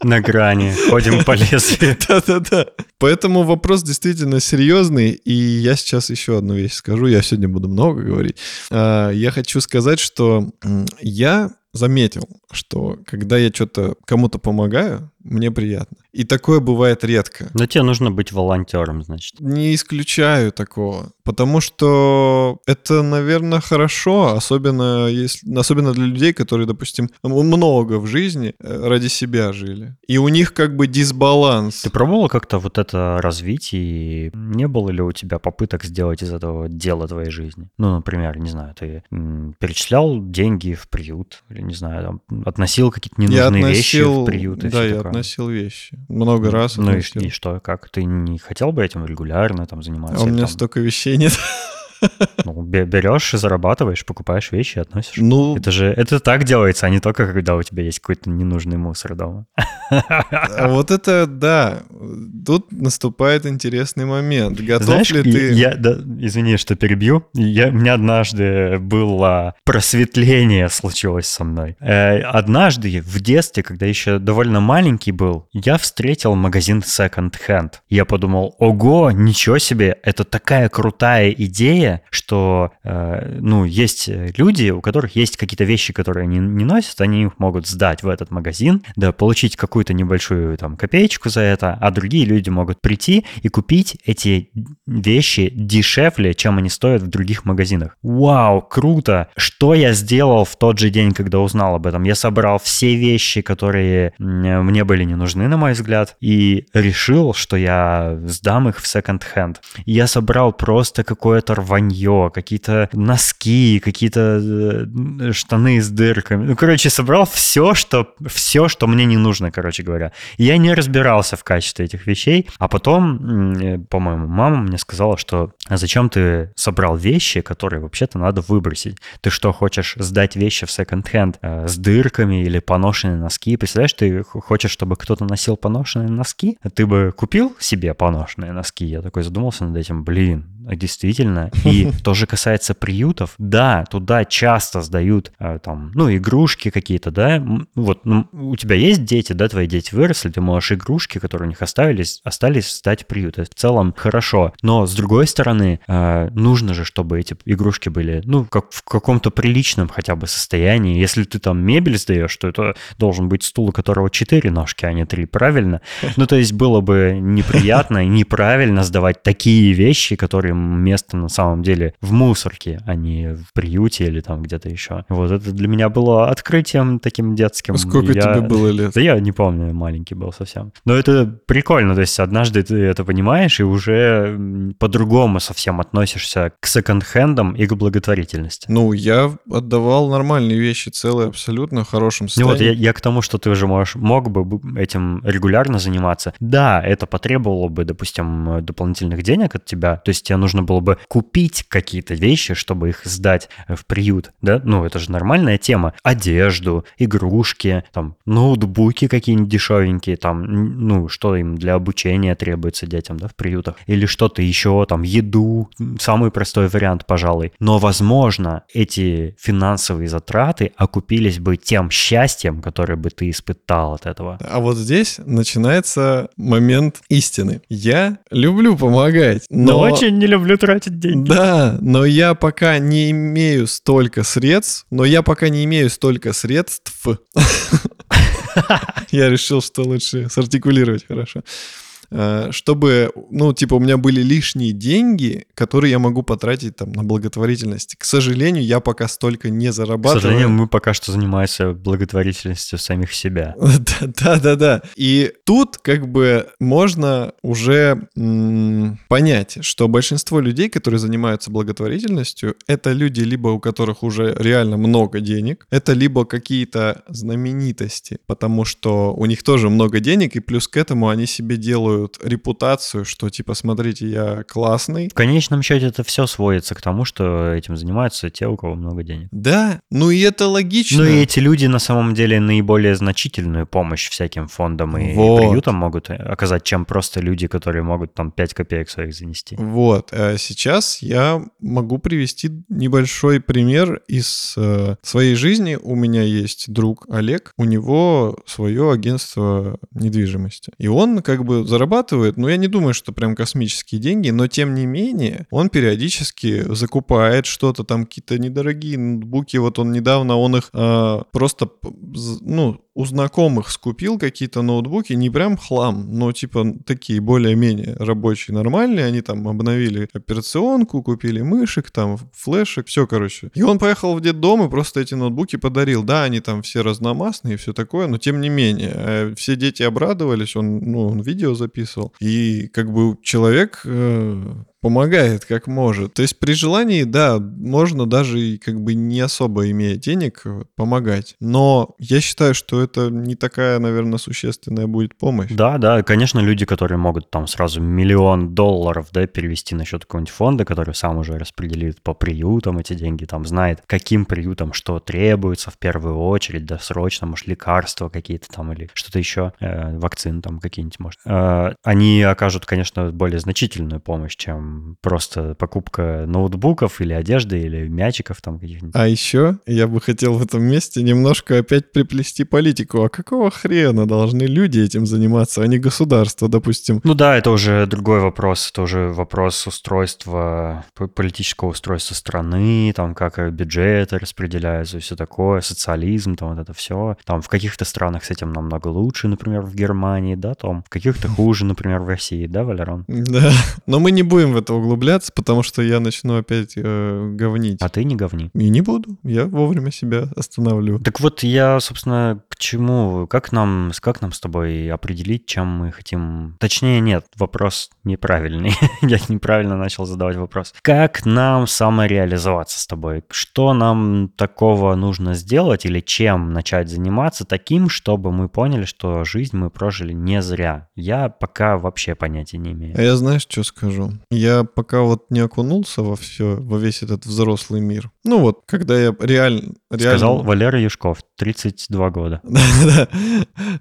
На грани, ходим по лезвию. *laughs* Да-да-да. Поэтому вопрос действительно серьезный, и я сейчас еще одну вещь скажу, я сегодня буду много говорить. А, я хочу сказать, что я заметил, что когда я что-то кому-то помогаю, мне приятно. И такое бывает редко. Но тебе нужно быть волонтером, значит. Не исключаю такого. Потому что это, наверное, хорошо, особенно, если, особенно для людей, которые, допустим, много в жизни э, ради себя жили. И у них как бы дисбаланс. Ты пробовал как-то вот это развить, и не было ли у тебя попыток сделать из этого дело твоей жизни? Ну, например, не знаю, ты перечислял деньги в приют, или, не знаю, там, относил какие-то ненужные относил, вещи в приют и Да, я такое. Относил вещи. Много раз Ну и, и что, как? Ты не хотел бы этим регулярно там заниматься? А у меня там, столько вещей нет. Ну, бе- берешь и зарабатываешь, покупаешь вещи и относишь. Ну, Это же это так делается, а не только когда у тебя есть какой-то ненужный мусор дома. а вот это, да, тут наступает интересный момент. Готов Знаешь, ли ты... я, да, извини, что перебью. Я, у меня однажды было просветление случилось со мной. Э, однажды в детстве, когда еще довольно маленький был, я встретил магазин Second Hand. Я подумал, ого, ничего себе, это такая крутая идея, что, э, ну, есть люди, у которых есть какие-то вещи, которые они не носят, они их могут сдать в этот магазин, да, получить какую-то небольшую там копеечку за это, а другие люди могут прийти и купить эти вещи дешевле, чем они стоят в других магазинах. Вау, круто! Что я сделал в тот же день, когда узнал об этом? Я собрал все вещи, которые мне были не нужны, на мой взгляд, и решил, что я сдам их в секонд-хенд. Я собрал просто какое-то рванье, какие-то носки, какие-то э, штаны с дырками. Ну, короче, собрал все, что, все, что мне не нужно, короче говоря. И я не разбирался в качестве этих вещей, а потом, э, по-моему, мама мне сказала, что а зачем ты собрал вещи, которые вообще-то надо выбросить? Ты что, хочешь сдать вещи в секонд-хенд э, с дырками или поношенные носки? Представляешь, ты хочешь, чтобы кто-то носил поношенные носки? Ты бы купил себе поношенные носки? Я такой задумался над этим, блин, действительно. И *laughs* тоже касается приютов. Да, туда часто сдают э, там, ну, игрушки какие-то, да. Вот ну, у тебя есть дети, да, твои дети выросли, ты можешь игрушки, которые у них остались, остались сдать приют. Это в целом хорошо. Но с другой стороны, э, нужно же, чтобы эти игрушки были, ну, как в каком-то приличном хотя бы состоянии. Если ты там мебель сдаешь, то это должен быть стул, у которого четыре ножки, а не три, правильно? Ну, то есть было бы неприятно и неправильно сдавать такие вещи, которые место на самом деле в мусорке, а не в приюте или там где-то еще. Вот это для меня было открытием таким детским. Сколько Я- тебе было лет? Да я не помню, маленький был совсем. Но это прикольно, то есть однажды ты это понимаешь и уже по-другому совсем относишься к секонд-хендам и к благотворительности. Ну, я отдавал нормальные вещи, целые, абсолютно в хорошем Ну состоянии. вот я, я к тому, что ты уже можешь, мог бы этим регулярно заниматься. Да, это потребовало бы, допустим, дополнительных денег от тебя. То есть тебе нужно было бы купить какие-то вещи, чтобы их сдать в приют, да? Ну, это же нормальная тема. Одежду, игрушки, там, ноутбуки какие-нибудь дешевенькие, там, ну, что им для обучения требуется детям, да, в приютах. Или что-то еще, там, еду. Самый простой вариант, пожалуй. Но, возможно, эти финансовые затраты окупились бы тем счастьем, которое бы ты испытал от этого. А вот здесь начинается момент истины. Я люблю помогать, но... Но очень не люблю тратить деньги. Да, но я пока не имею столько средств, но я пока не имею столько средств. *laughs* Я решил, что лучше сартикулировать хорошо. Э, Чтобы, ну, типа, у меня были лишние деньги, которые я могу потратить там на благотворительность. К сожалению, я пока столько не К зарабатываю. сожалению, мы пока что занимаемся благотворительностью самих себя. *laughs* Да, да, да. И тут как бы можно уже понять, что большинство людей, которые занимаются благотворительностью, это люди либо у которых уже реально много денег, это либо какие-то знаменитости, потому что у них тоже много денег, и плюс к этому они себе делают делают репутацию, что типа, смотрите, я классный. В конечном счете это все сводится к тому, что этим занимаются те, у кого много денег. Да, ну и это логично. Ну и эти люди на самом деле наиболее значительную помощь всяким фондам и Вот. приютам могут оказать, чем просто люди, которые могут там 5 копеек своих занести. Вот, а сейчас я могу привести небольшой пример из э, своей жизни. У меня есть друг Олег, у него свое агентство недвижимости. И он как бы зарабатывает, ну я не думаю, что прям космические деньги, но тем не менее он периодически закупает что-то, там какие-то недорогие ноутбуки. Вот он недавно, он их э, просто, ну, у знакомых скупил какие-то ноутбуки, не прям хлам, но типа такие более-менее рабочие, нормальные. Они там обновили операционку, купили мышек, там флешек, все, короче. И он поехал в детдом и просто эти ноутбуки подарил. Да, они там все разномастные и все такое, но тем не менее, э, все дети обрадовались, он, ну, он видео записывал. И как бы человек э, помогает как может. То есть при желании, да, можно даже и как бы не особо имея денег э, помогать. Но я считаю, что это не такая, наверное, существенная будет помощь. Да, да, конечно, люди, которые могут там сразу миллион долларов, да, перевести на счет какого-нибудь фонда, который сам уже распределит по приютам эти деньги, там знает, каким приютам что требуется в первую очередь, да, срочно, может, лекарства какие-то там или что-то еще, э, вакцин там какие-нибудь, может. Э, они окажут, конечно, более значительную помощь, чем просто покупка ноутбуков или одежды, или мячиков там каких-нибудь. А еще я бы хотел в этом месте немножко опять приплести политику. А какого хрена должны люди этим заниматься, а не государство, допустим? Ну да, это уже другой вопрос. Это уже вопрос устройства, политического устройства страны, там как э, бюджеты распределяются и все такое, социализм, там вот это все. Там в каких-то странах с этим намного лучше, например, в Германии, да, Том? В каких-то *laughs* хуже, например, в России, да, Валерон? Да, но мы не будем в это углубляться, потому что я начну опять э, говнить. А ты не говни. И не буду, я вовремя себя остановлю. Так вот, я, собственно, к чему, как нам, как нам с тобой определить, чем мы хотим... Точнее, нет, вопрос неправильный. *laughs* Я неправильно начал задавать вопрос. Как нам самореализоваться с тобой? Что нам такого нужно сделать или чем начать заниматься таким, чтобы мы поняли, что жизнь мы прожили не зря? Я пока вообще понятия не имею. А я знаешь, что скажу? Я пока вот не окунулся во все, во весь этот взрослый мир. Ну вот, когда я реально... реально... Сказал Валера Юшков, 32 года. *laughs* Да-да.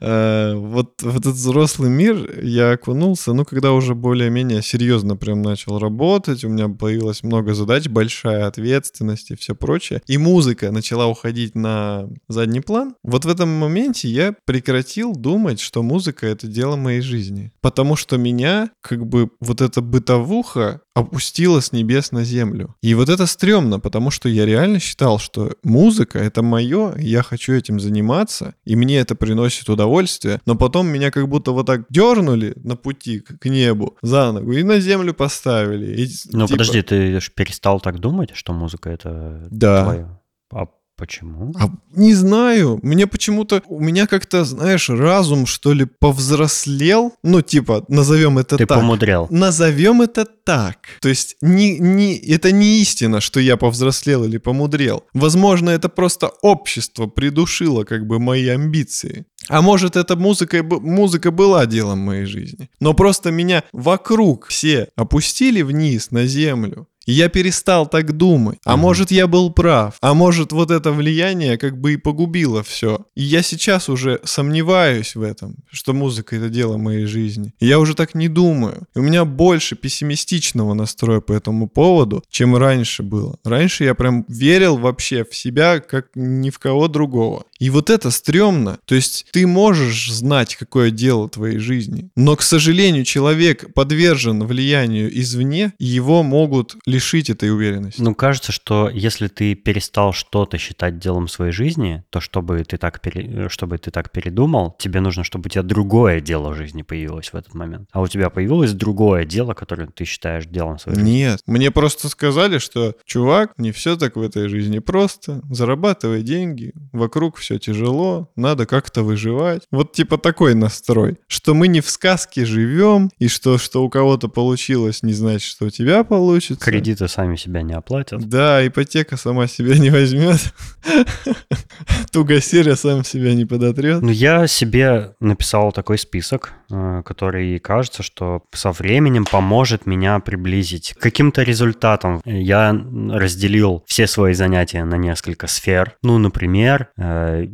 Э, Вот в этот взрослый мир я окунулся, ну, когда уже более-менее серьезно прям начал работать, у меня появилось много задач, большая ответственность и все прочее, и музыка начала уходить на задний план. Вот в этом моменте я прекратил думать, что музыка — это дело моей жизни. Потому что меня, как бы, вот эта бытовуха опустила с небес на землю. И вот это стрёмно, потому что я реально считал, что музыка — это мое, я хочу этим заниматься, и мне это приносит удовольствие, но потом меня как будто вот так дернули на пути к небу за ногу и на землю поставили. И, Ну, типа, подожди, ты ж перестал так думать, что музыка это Да. твое? А почему? А не знаю, мне почему-то, у меня как-то, знаешь, разум, что ли, повзрослел, ну, типа, назовем это Ты так. помудрял. Назовем это так. То есть не, не, это не истина, что я повзрослел или помудрел. Возможно, это просто общество придушило как бы мои амбиции. А может, эта музыка, музыка была делом моей жизни. Но просто меня вокруг все опустили вниз на землю. Я перестал так думать. А Мгм. может, я был прав. А может, вот это влияние как бы и погубило все. И я сейчас уже сомневаюсь в этом, что музыка — это дело моей жизни. И я уже так не думаю. И у меня больше пессимистичного настроя по этому поводу, чем раньше было. Раньше я прям верил вообще в себя, как ни в кого другого. И вот это стрёмно. То есть ты можешь знать, какое дело твоей жизни, но, к сожалению, человек подвержен влиянию извне, и его могут лишить этой уверенности. Ну, кажется, что если ты перестал что-то считать делом своей жизни, то чтобы ты так, пере- чтобы ты так передумал, тебе нужно, чтобы у тебя другое дело в жизни появилось в этот момент. А у тебя появилось другое дело, которое ты считаешь делом своей жизни. Нет, мне просто сказали, что, чувак, не все так в этой жизни просто. Зарабатывай деньги, вокруг все тяжело, надо как-то выживать. Вот типа такой настрой, что мы не в сказке живем, и что, что у кого-то получилось, не значит, что у тебя получится. Кредиты сами себя не оплатят. Да, ипотека сама себя не возьмет. *laughs* Туго серия сам себя не подотрет. Ну, я себе написал такой список, э, который кажется, что со временем поможет меня приблизить к каким-то результатам. Я разделил все свои занятия на несколько сфер. Ну, например, э,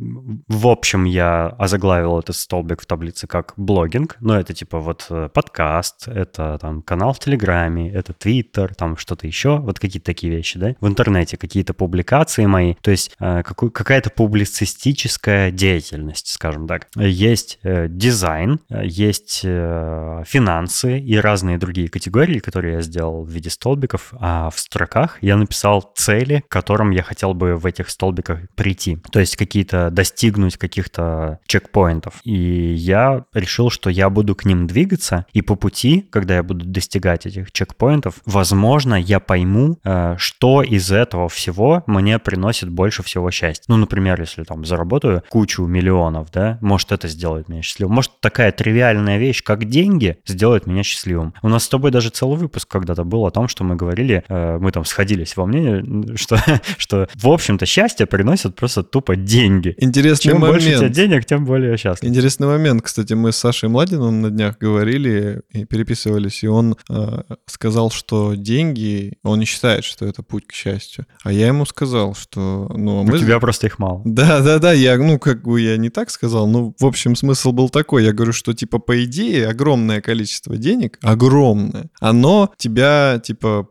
в общем, я озаглавил этот столбик в таблице как блогинг. Ну, это типа вот э, подкаст, это там канал в Телеграме, это Твиттер, там что-то еще, вот какие-то такие вещи, да? В интернете какие-то публикации мои, то есть какая-то публицистическая деятельность, скажем так. Есть э, дизайн, есть э, финансы и разные другие категории, которые я сделал в виде столбиков, а в строках я написал цели, к которым я хотел бы в этих столбиках прийти. То есть какие-то достигнуть каких-то чекпоинтов. И я решил, что я буду к ним двигаться, и по пути, когда я буду достигать этих чекпоинтов, возможно, я пойму, э, что из этого всего мне приносит больше всего счастья. Ну, например, если там заработаю кучу миллионов, да, может это сделает меня счастливым. Может такая тривиальная вещь, как деньги, сделает меня счастливым. У нас с тобой даже целый выпуск когда-то был о том, что мы говорили, э, мы там сходились во мнении, *laughs* что, что в общем-то счастье приносит просто тупо деньги. Интересный Чем момент. больше у тебя денег, тем более счастлив. Интересный момент. Кстати, мы с Сашей Младином на днях говорили и переписывались, и он э, сказал, что деньги, он не считает, что это путь к счастью. А я ему сказал, что... Ну, мы... У тебя просто их мало. Да, да, да, я, ну, как бы я не так сказал, но, в общем, смысл был такой. Я говорю, что, типа, по идее, огромное количество денег, огромное, оно тебя, типа,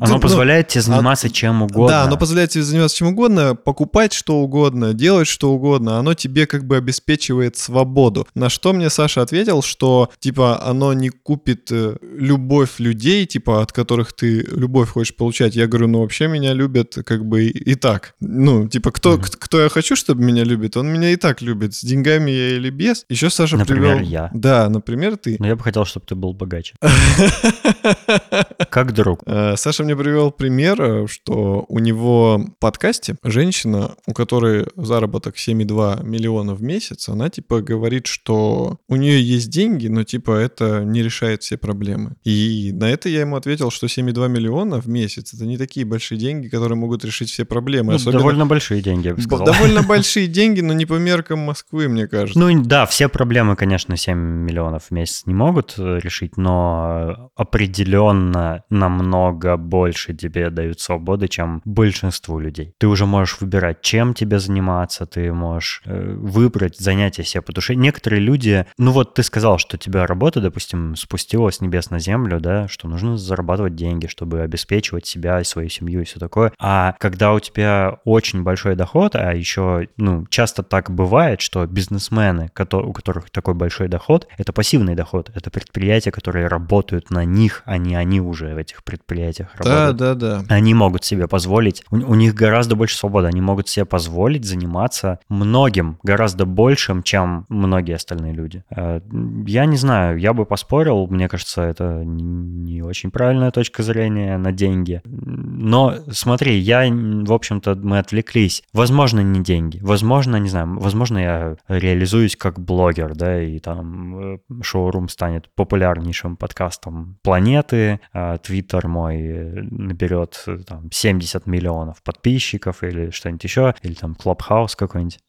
оно ну, позволяет тебе заниматься а, чем угодно. Да, оно позволяет тебе заниматься чем угодно, покупать что угодно, делать что угодно. Оно тебе как бы обеспечивает свободу. На что мне Саша ответил, что типа оно не купит э, любовь людей, типа от которых ты любовь хочешь получать. Я говорю, ну вообще меня любят как бы и так. Ну, типа, кто, mm-hmm. кто я хочу, чтобы меня любит, он меня и так любит. С деньгами я или без. Еще Саша например, привел... я. Да, например, ты. Но я бы хотел, чтобы ты был богаче. *laughs* Как друг. Э, Саша мне привел пример, э, что у него в подкасте женщина, у которой заработок 7,2 миллиона в месяц, она типа говорит, что у нее есть деньги, но типа это не решает все проблемы. И на это я ему ответил, что 7,2 миллиона в месяц это не такие большие деньги, которые могут решить все проблемы. Ну, Особенно... Довольно большие деньги, я бы сказал. Довольно *laughs* большие деньги, но не по меркам Москвы, мне кажется. Ну да, все проблемы, конечно, 7 миллионов в месяц не могут э, решить, но определенно намного больше тебе дают свободы, чем большинству людей. Ты уже можешь выбирать, чем тебе заниматься, ты можешь э, выбрать занятие себе по душе. Некоторые люди, ну вот ты сказал, что тебя работа, допустим, спустилась с небес на землю, да, что нужно зарабатывать деньги, чтобы обеспечивать себя и свою семью и все такое. А когда у тебя очень большой доход, а еще, ну, часто так бывает, что бизнесмены, у которых такой большой доход, это пассивный доход, это предприятия, которые работают на них, а не они уже в этих предприятиях да, Да, да, Они могут себе позволить, у, у них гораздо больше свободы, они могут себе позволить заниматься многим, гораздо большим, чем многие остальные люди. Э, я не знаю, я бы поспорил, мне кажется, это не очень правильная точка зрения на деньги. Но смотри, я, в общем-то, мы отвлеклись. Возможно, не деньги, возможно, не знаю, возможно, я реализуюсь как блогер, да, и там э, шоурум станет популярнейшим подкастом планеты, а твиттер мой наберет э, там 70 миллионов подписчиков или что-нибудь еще, или там Clubhouse какой-нибудь. *laughs*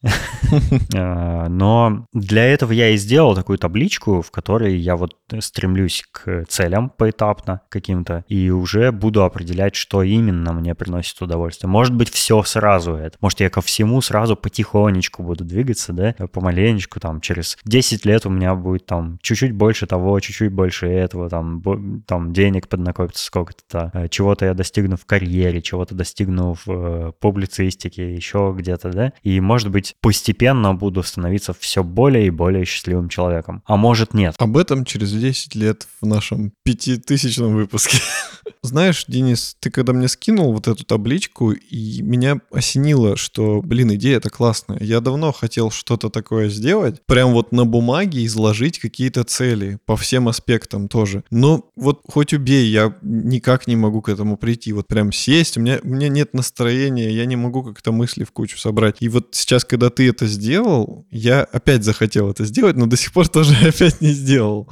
А, но для этого я и сделал такую табличку, в которой я вот стремлюсь к целям поэтапно каким-то, и уже буду определять, что именно мне приносит удовольствие. Может быть, все сразу это. Может, я ко всему сразу потихонечку буду двигаться, да, помаленечку, там, через 10 лет у меня будет там чуть-чуть больше того, чуть-чуть больше этого, там, там денег поднакопится сколько-то, э, чего-то я достигну в карьере, чего-то достигну в э, публицистике, еще где-то, да, и, может быть, постепенно буду становиться все более и более счастливым человеком. А может, нет. Об этом через 10 лет в нашем пятитысячном выпуске. *laughs* Знаешь, Денис, ты когда мне скинул вот эту табличку, и меня осенило, что, блин, идея-то классная. Я давно хотел что-то такое сделать, прям вот на бумаге изложить какие-то цели по всем аспектам тоже. Но вот хоть убей, я никак не могу к этому прийти. Вот прям сесть, у меня, у меня нет настроения, я не могу как-то мысли в кучу собрать. И вот сейчас, когда ты это сделал, я опять захотел это сделать, но до сих пор *laughs* тоже опять не сделал.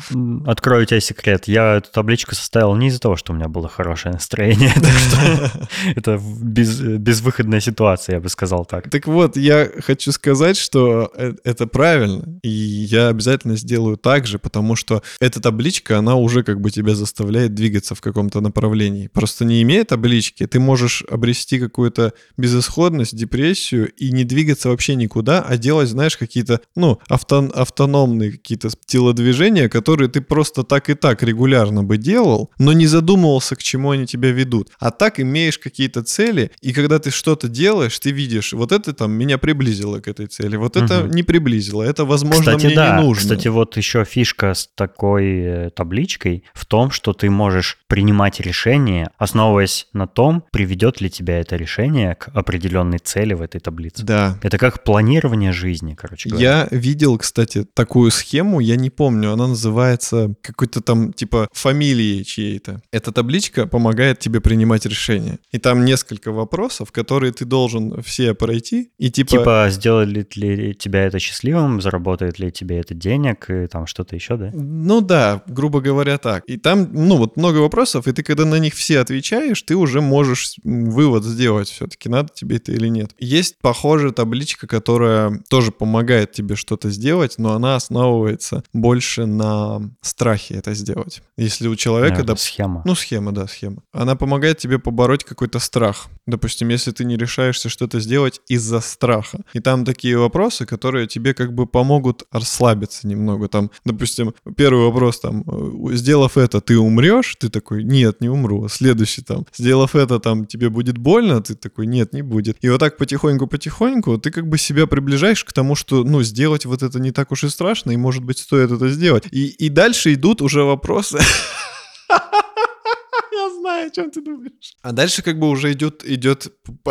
Открою тебе секрет. Я эту табличку составил не из-за того, что у меня был было хорошее настроение. *laughs* *laughs* Это безвыходная ситуация, я бы сказал так. Так вот, я хочу сказать, что э, это правильно, и я обязательно сделаю так же, потому что эта табличка, она уже как бы тебя заставляет двигаться в каком-то направлении. Просто не имея таблички, ты можешь обрести какую-то безысходность, депрессию и не двигаться вообще никуда, а делать, знаешь, какие-то, ну, авто, автономные какие-то телодвижения, которые ты просто так и так регулярно бы делал, но не задумывался, к чему они тебя ведут. А так имеешь какие-то цели, и когда ты что-то делаешь, ты видишь, вот это там меня приблизило к этой цели, вот угу. это не приблизило, это, возможно, Кстати, мне да. не нужно. Кстати, вот еще фишка с такой э, табличкой в том, что ты можешь принимать решение, основываясь на том, приведет ли тебя это решение к определенной цели в этой таблице. Да. Это как планирование жизни, короче говоря. Я видел, кстати, такую схему, я не помню, она называется какой-то там типа фамилии чьей-то. Эта табличка помогает тебе принимать решения. И там несколько вопросов, которые ты должен все пройти. И типа... Типа, сделали ли тебя это счастливым, заработает ли тебе это денег, и там что-то еще, да? Ну да, грубо говоря, так. И там, ну вот много вопросов, и ты когда на них все отвечаешь, ты уже можешь вывод сделать все-таки, надо тебе это или нет. Есть похожая табличка, которая тоже помогает тебе что-то сделать, но она основывается больше на страхе это сделать. Если у человека... Да, схема. Ну, схема, да, схема. Она помогает тебе побороть какой-то страх. Допустим, если ты не решаешься что-то сделать из-за страха. И там такие вопросы, которые тебе как бы помогут расслабиться немного. Там, допустим, первый вопрос там, э, сделав это, ты умрешь? Ты такой, нет, не умру. Следующий там, сделав это, там, тебе будет больно? Ты такой, нет, не будет. И вот так потихоньку-потихоньку ты как бы себя приближаешь к тому, что, ну, сделать вот это не так уж и страшно, и, может быть, стоит это сделать. И, и дальше идут уже вопросы. *laughs* Я знаю, о чем ты думаешь. А дальше как бы уже идет, идет *laughs*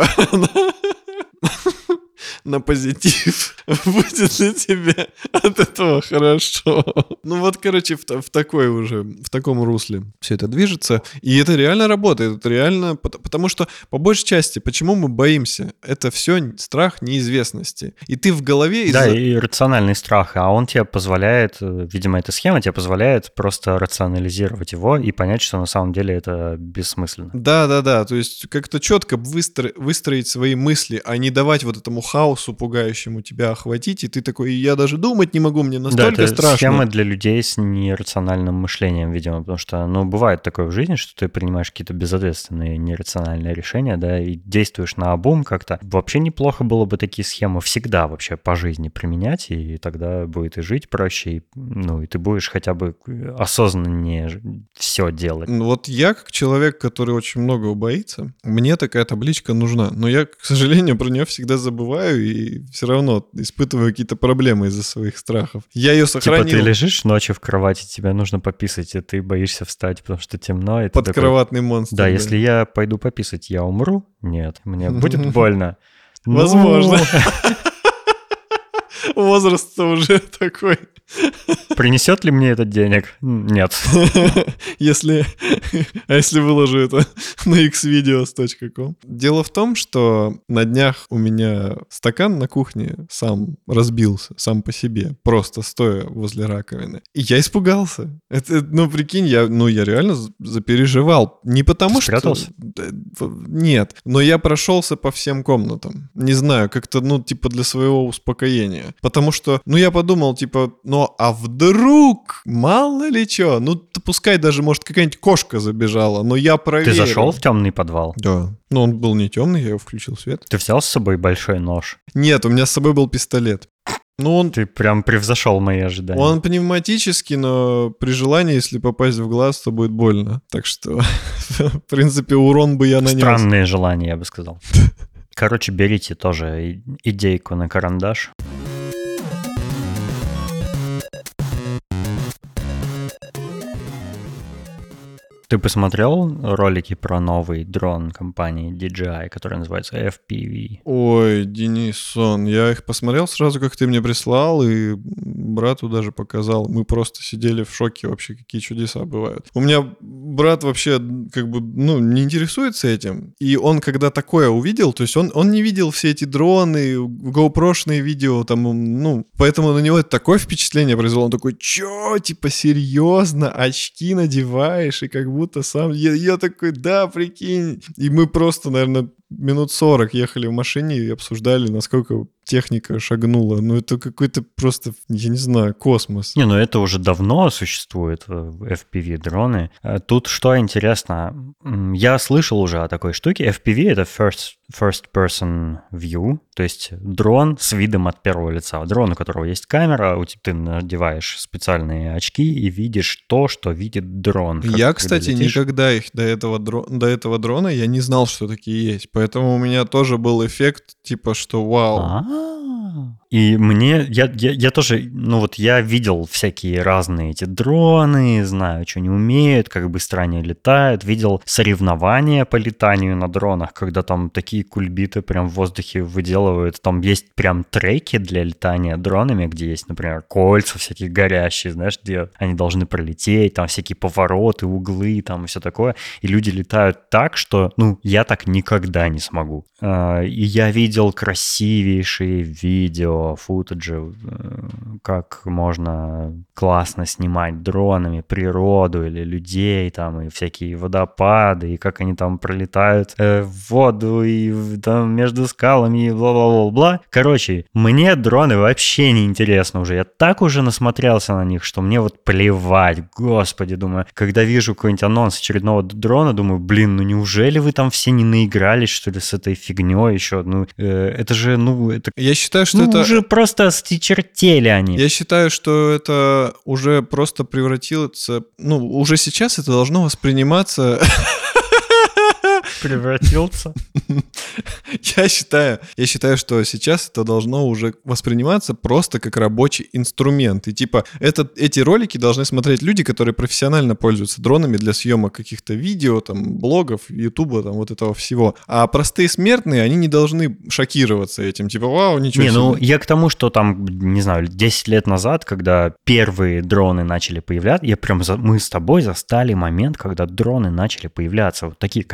на позитив. *laughs* Будет ли тебе от этого хорошо? Ну вот, короче, в, в такой уже, в таком русле все это движется. И это реально работает. Это реально... Потому что, по большей части, почему мы боимся? Это все страх неизвестности. И ты в голове... Да, и рациональный страх. А он тебе позволяет, видимо, эта схема тебе позволяет просто рационализировать его и понять, что на самом деле это бессмысленно. Да, да, да. То есть как-то четко выстро... выстроить свои мысли, а не давать вот этому хаосу пугающему тебя охватить, и ты такой, я даже думать не могу, мне настолько да, это страшно. схема для людей с нерациональным мышлением, видимо, потому что, ну, бывает такое в жизни, что ты принимаешь какие-то безответственные, нерациональные решения, да, и действуешь на обум как-то. Вообще неплохо было бы такие схемы всегда вообще по жизни применять, и тогда будет и жить проще, и, ну, и ты будешь хотя бы осознаннее все делать. Ну, вот я, как человек, который очень многого боится, мне такая табличка нужна, но я, к сожалению, про нее всегда забываю и все равно испытываю какие-то проблемы из-за своих страхов. Я ее сохранил. Типа ты лежишь ночью в кровати, тебе нужно пописать, и ты боишься встать, потому что темно. И Подкроватный такой... монстр. Да, да, если я пойду пописать, я умру? Нет, мне будет *laughs* больно. *laughs* Возможно. *laughs* Возраст уже *laughs* такой. Принесет ли мне этот денег? Нет. *laughs* Если... *laughs* А если выложу это на xvideos.com? Дело в том, что на днях у меня стакан на кухне сам разбился, сам по себе, просто стоя возле раковины. И я испугался. Это, ну, прикинь, я, ну, я реально запереживал. Не потому Ты что... Нет. Но я прошелся по всем комнатам. Не знаю, как-то, ну, типа для своего успокоения. Потому что, ну, я подумал, типа, ну, а вдруг, мало ли что, ну пускай даже, может, какая-нибудь кошка забежала, но я проверил. Ты зашел в темный подвал? Да. Но он был не темный, я его включил свет. Ты взял с собой большой нож? Нет, у меня с собой был пистолет. Ну, он... Ты прям превзошел мои ожидания. Он пневматический, но при желании, если попасть в глаз, то будет больно. Так что, *laughs* в принципе, урон бы я нанес. Странные желания, я бы сказал. *laughs* Короче, берите тоже идейку на карандаш. Ты посмотрел ролики про новый дрон компании DJI, который называется FPV? Ой, Денисон, я их посмотрел сразу, как ты мне прислал, и брату даже показал. Мы просто сидели в шоке вообще, какие чудеса бывают. У меня брат вообще как бы, ну, не интересуется этим. И он, когда такое увидел, то есть он, он не видел все эти дроны, GoPro-шные видео, там, ну, поэтому на него это такое впечатление произвело. Он такой, чё, типа, серьезно, очки надеваешь, и как бы будто сам... Я, я такой, да, прикинь. И мы просто, наверное, минут 40 ехали в машине и обсуждали, насколько техника шагнула. Ну, это какой-то просто, я не знаю, космос. Не, ну это уже давно существует FPV-дроны. Э, тут что интересно, я слышал уже о такой штуке. FPV — это first, first person view, то есть дрон с видом от первого лица. Дрон, у которого есть камера, ты надеваешь специальные очки и видишь то, что видит дрон. Я, кстати, летишь. никогда их до этого, до этого дрона, я не знал, что такие есть. Поэтому у меня тоже был эффект, типа, что вау. А-а-а. И мне, я, я, я тоже, ну вот я видел всякие разные эти дроны, знаю, что они умеют, как быстро они летают, видел соревнования по летанию на дронах, когда там такие кульбиты прям в воздухе выделывают, там есть прям треки для летания дронами, где есть, например, кольца всякие горящие, знаешь, где они должны пролететь, там всякие повороты, углы, там и все такое, и люди летают так, что, ну, я так никогда не смогу. А, и я видел красивейшие видео, видео, футажи, э, как можно классно снимать дронами природу или людей там, и всякие водопады, и как они там пролетают э, в воду и там между скалами и бла-бла-бла-бла. Короче, мне дроны вообще не интересны уже. Я так уже насмотрелся на них, что мне вот плевать. Господи, думаю, когда вижу какой-нибудь анонс очередного дрона, думаю, блин, ну неужели вы там все не наигрались, что ли, с этой фигней еще? Ну, э, это же, ну, это... Я считаю, что ну, это уже просто стичертели они. Я считаю, что это уже просто превратилось... Ну, уже сейчас это должно восприниматься *laughs* превратился. *laughs* Я считаю, я считаю, что сейчас это должно уже восприниматься просто как рабочий инструмент. И типа это, эти ролики должны смотреть люди, которые профессионально пользуются дронами для съемок каких-то видео, там, блогов, ютуба, там, вот этого всего. А простые смертные, они не должны шокироваться этим. Типа, вау, ничего Не, себе. ну я к тому, что там, не знаю, 10 лет назад, когда первые дроны начали появляться, я прям, за, мы с тобой застали момент, когда дроны начали появляться. Вот такие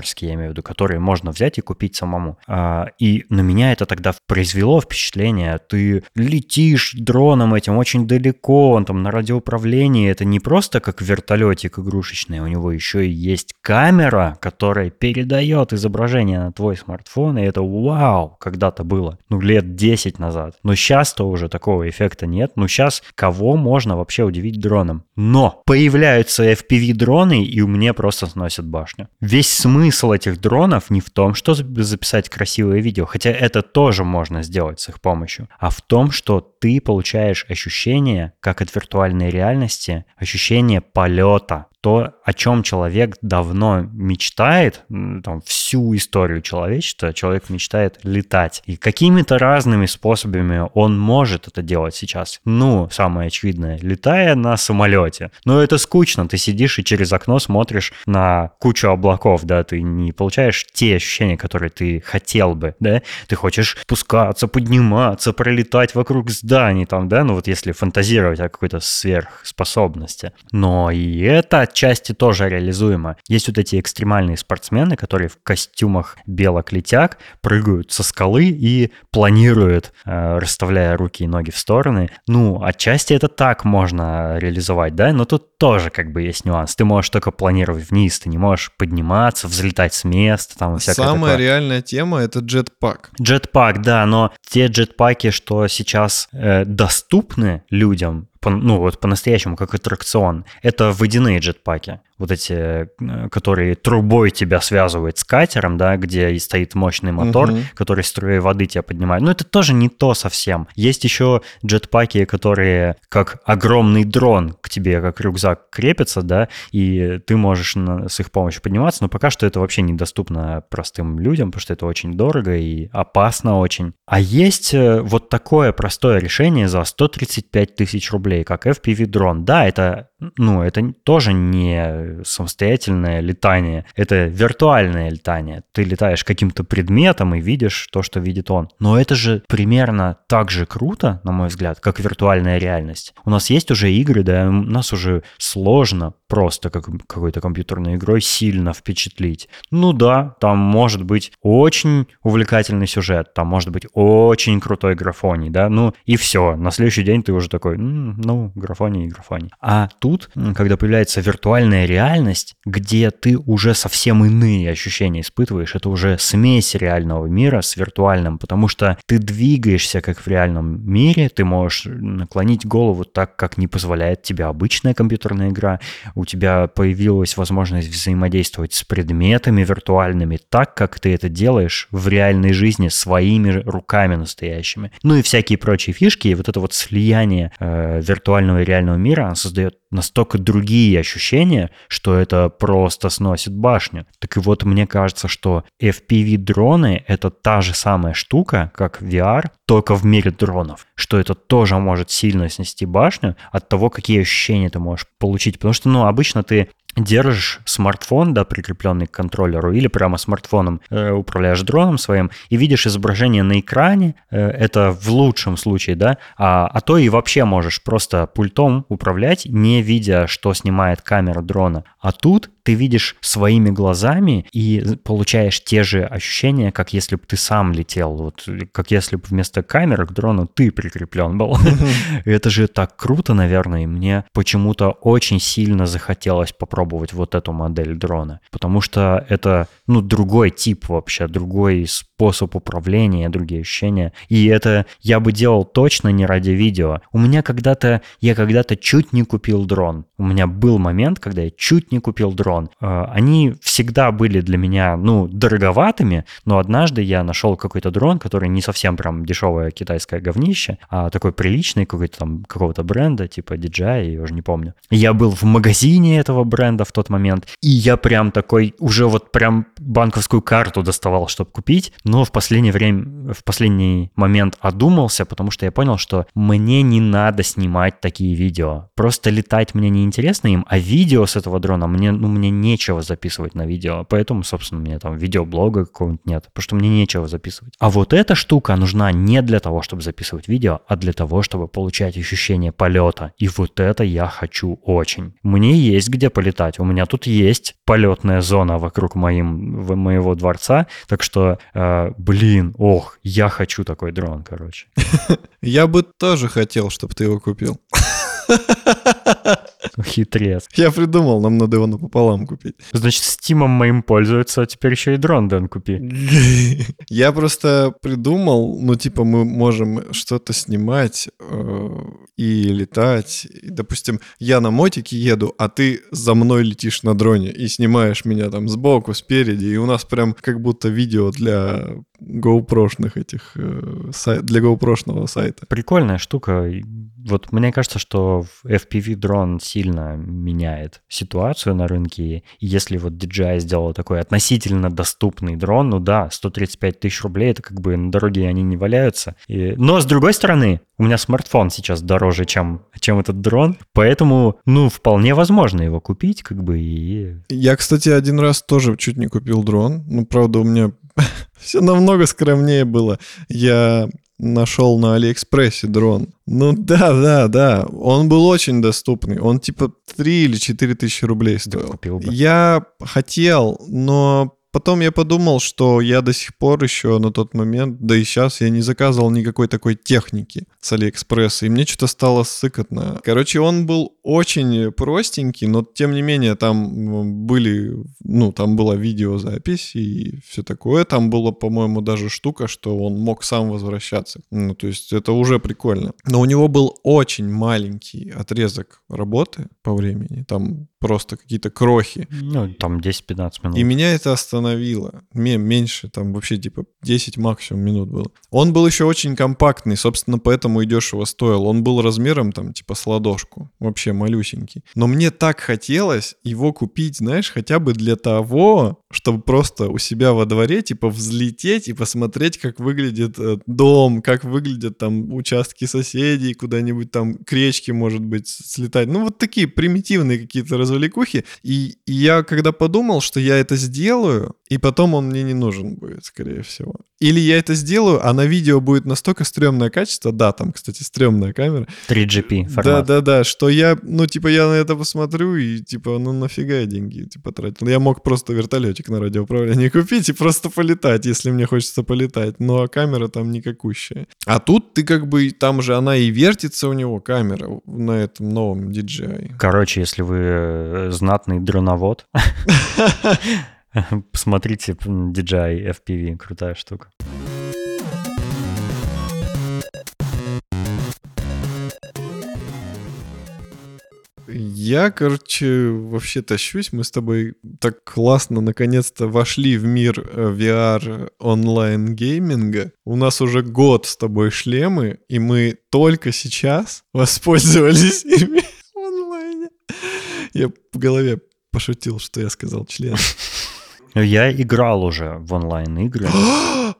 консюмерские, я имею в виду, которые можно взять и купить самому. А, и на меня это тогда произвело впечатление. Ты летишь дроном этим очень далеко, он там на радиоуправлении. Это не просто как вертолетик игрушечный, у него еще и есть камера, которая передает изображение на твой смартфон, и это вау, когда-то было. Ну, лет 10 назад. Но сейчас-то уже такого эффекта нет. Ну, сейчас кого можно вообще удивить дроном? Но появляются FPV-дроны, и у меня просто сносят башню. Весь смысл этих дронов не в том, что записать красивое видео, хотя это тоже можно сделать с их помощью, а в том, что ты получаешь ощущение, как от виртуальной реальности, ощущение полета, то, о чем человек давно мечтает, там, всю историю человечества, человек мечтает летать. И какими-то разными способами он может это делать сейчас. Ну, самое очевидное, летая на самолете. Но это скучно, ты сидишь и через окно смотришь на кучу облаков, да, ты не получаешь те ощущения, которые ты хотел бы, да, ты хочешь спускаться, подниматься, пролетать вокруг зданий, там, да, ну вот если фантазировать о какой-то сверхспособности. Но и это отчасти тоже реализуемо. Есть вот эти экстремальные спортсмены, которые в костюмах белок-летяг прыгают со скалы и планируют, э, расставляя руки и ноги в стороны. Ну, отчасти это так можно реализовать, да, но тут тоже как бы есть нюанс. Ты можешь только планировать вниз, ты не можешь подниматься, взлетать с места, там и всякое Самая такое. реальная тема — это джетпак. Джетпак, да, но те джетпаки, что сейчас э, доступны людям, по, ну вот по-настоящему как аттракцион, это водяные джетпаки вот эти, э, которые трубой тебя связывают с катером, да, где стоит мощный мотор, угу. который струей воды тебя поднимает. Но это тоже не то совсем. Есть еще джетпаки, которые как огромный дрон к тебе, как рюкзак крепятся, да, и ты можешь с их помощью подниматься, но пока что это вообще недоступно простым людям, потому что это очень дорого и опасно очень. А есть э, вот такое простое решение за 135 тысяч рублей, как FPV-дрон. Да, это ну, это тоже не самостоятельное летание, это виртуальное летание. Ты летаешь каким-то предметом и видишь то, что видит он. Но это же примерно так же круто, на мой взгляд, как виртуальная реальность. У нас есть уже игры, да, у нас уже сложно просто как какой-то компьютерной игрой сильно впечатлить. Ну да, там может быть очень увлекательный сюжет, там может быть очень крутой графоний, да, ну и все. На следующий день ты уже такой, ну, графоний и графоний. А тут, когда появляется виртуальная реальность, где ты уже совсем иные ощущения испытываешь, это уже смесь реального мира с виртуальным, потому что ты двигаешься как в реальном мире, ты можешь наклонить голову так, как не позволяет тебе обычная компьютерная игра, у тебя появилась возможность взаимодействовать с предметами виртуальными так, как ты это делаешь в реальной жизни своими руками настоящими. Ну и всякие прочие фишки, и вот это вот слияние э, виртуального и реального мира создает настолько другие ощущения, что это просто сносит башню. Так и вот мне кажется, что FPV-дроны — это та же самая штука, как VR, только в мире дронов, что это тоже может сильно снести башню от того, какие ощущения ты можешь получить. Потому что, ну, обычно ты держишь смартфон, да, прикрепленный к контроллеру, или прямо смартфоном э, управляешь дроном своим и видишь изображение на экране, э, это в лучшем случае, да, а, а то и вообще можешь просто пультом управлять, не видя, что снимает камера дрона. А тут ты видишь своими глазами и получаешь те же ощущения, как если бы ты сам летел, вот как если бы вместо камеры к дрону ты прикреплен был. *laughs* Это же так круто, наверное, и мне почему-то очень сильно захотелось попробовать вот эту модель дрона, потому что это, ну, другой тип вообще, другой способ управления, другие ощущения. И это я бы делал точно не ради видео. У меня когда-то, я когда-то чуть не купил дрон. У меня был момент, когда я чуть не купил дрон э, они всегда были для меня, ну, дороговатыми, но однажды я нашел какой-то дрон, который не совсем прям дешевое китайское говнище, а такой приличный какой-то там какого-то бренда, типа DJI, я уже не помню. Я был в магазине этого бренда в тот момент, и я прям такой, уже вот прям банковскую карту доставал, чтобы купить, но в последнее время, в последний момент одумался, потому что я понял, что мне не надо снимать такие видео. Просто летать мне не интересно им, а видео с этого дрона мне, ну, мне нечего записывать на видео, поэтому, собственно, мне там видеоблога какого-нибудь нет, потому что мне нечего записывать. А вот эта штука нужна не для того, чтобы записывать видео, а для того, чтобы получать ощущение полета. И вот это я хочу очень. Мне есть где полетать. У меня тут есть полетная зона вокруг моим, моего дворца, так что, э, блин, ох, я хочу такой дрон, короче. *laughs* Я бы тоже хотел, чтобы ты его купил. *laughs* *laughs* Хитрец. Я придумал, нам надо его напополам купить. Значит, стимом моим пользуются, а теперь еще и дрон Дэн купи. *laughs* Я просто придумал, ну, типа, мы можем что-то снимать э, и летать. Допустим, я на мотике еду, а ты за мной летишь на дроне и снимаешь меня там сбоку, спереди, и у нас прям как будто видео для GoPro-шных этих, э, для GoPro-шного сайта. Прикольная штука. Вот мне кажется, что FPV дрон сильно меняет ситуацию на рынке. И если вот DJI сделал такой относительно доступный дрон, ну да, 135 тысяч рублей, это как бы на дороге они не валяются. И... Но с другой стороны, у меня смартфон сейчас дороже, чем, чем этот дрон, поэтому, ну, вполне возможно его купить, как бы, и... Я, кстати, один раз тоже чуть не купил дрон. Ну, правда, у меня *laughs* все намного скромнее было. Я нашел на Алиэкспрессе дрон. Ну да, да, да. Он был очень доступный. Он типа 3 или 4 тысячи рублей стоил. Я хотел, но Потом я подумал, что я до сих пор еще на тот момент, да и сейчас, я не заказывал никакой такой техники с Алиэкспресса, и мне что-то стало сыкотно. Короче, он был очень простенький, но тем не менее там были, ну, там была видеозапись и все такое. Там было, по-моему, даже штука, что он мог сам возвращаться. Ну, то есть это уже прикольно. Но у него был очень маленький отрезок работы по времени. Там просто какие-то крохи. Ну, там 10-15 минут. И меня это остановило. Мне меньше, там вообще типа 10 максимум минут было. Он был еще очень компактный, собственно, поэтому и дешево стоил. Он был размером там типа с ладошку, вообще малюсенький. Но мне так хотелось его купить, знаешь, хотя бы для того, чтобы просто у себя во дворе типа взлететь и посмотреть, как выглядит э, дом, как выглядят там участки соседей, куда-нибудь там к речке, может быть, слетать. Ну вот такие примитивные какие-то развлекухи. И, и я когда подумал, что я это сделаю, и потом он мне не нужен будет, скорее всего. Или я это сделаю, а на видео будет настолько стрёмное качество, да, там, кстати, стрёмная камера. 3GP формат. Да-да-да, что я, ну, типа, я на это посмотрю и, типа, ну, нафига я деньги, типа, тратил. Я мог просто вертолетик на радиоуправлении *laughs* купить и просто полетать, если мне хочется полетать. Ну, а камера там никакущая. А тут ты как бы, там же она и вертится у него, камера, на этом новом DJI. Короче, если вы э, знатный дроновод, *laughs* *laughs* посмотрите DJI FPV, крутая штука. Я, короче, вообще тащусь. Мы с тобой так классно наконец-то вошли в мир э, VR онлайн-гейминга. У нас уже год с тобой шлемы, и мы только сейчас *laughs* воспользовались ими *laughs* в онлайне. Я в голове пошутил, что я сказал член. Я играл уже в онлайн-игры. *gasps*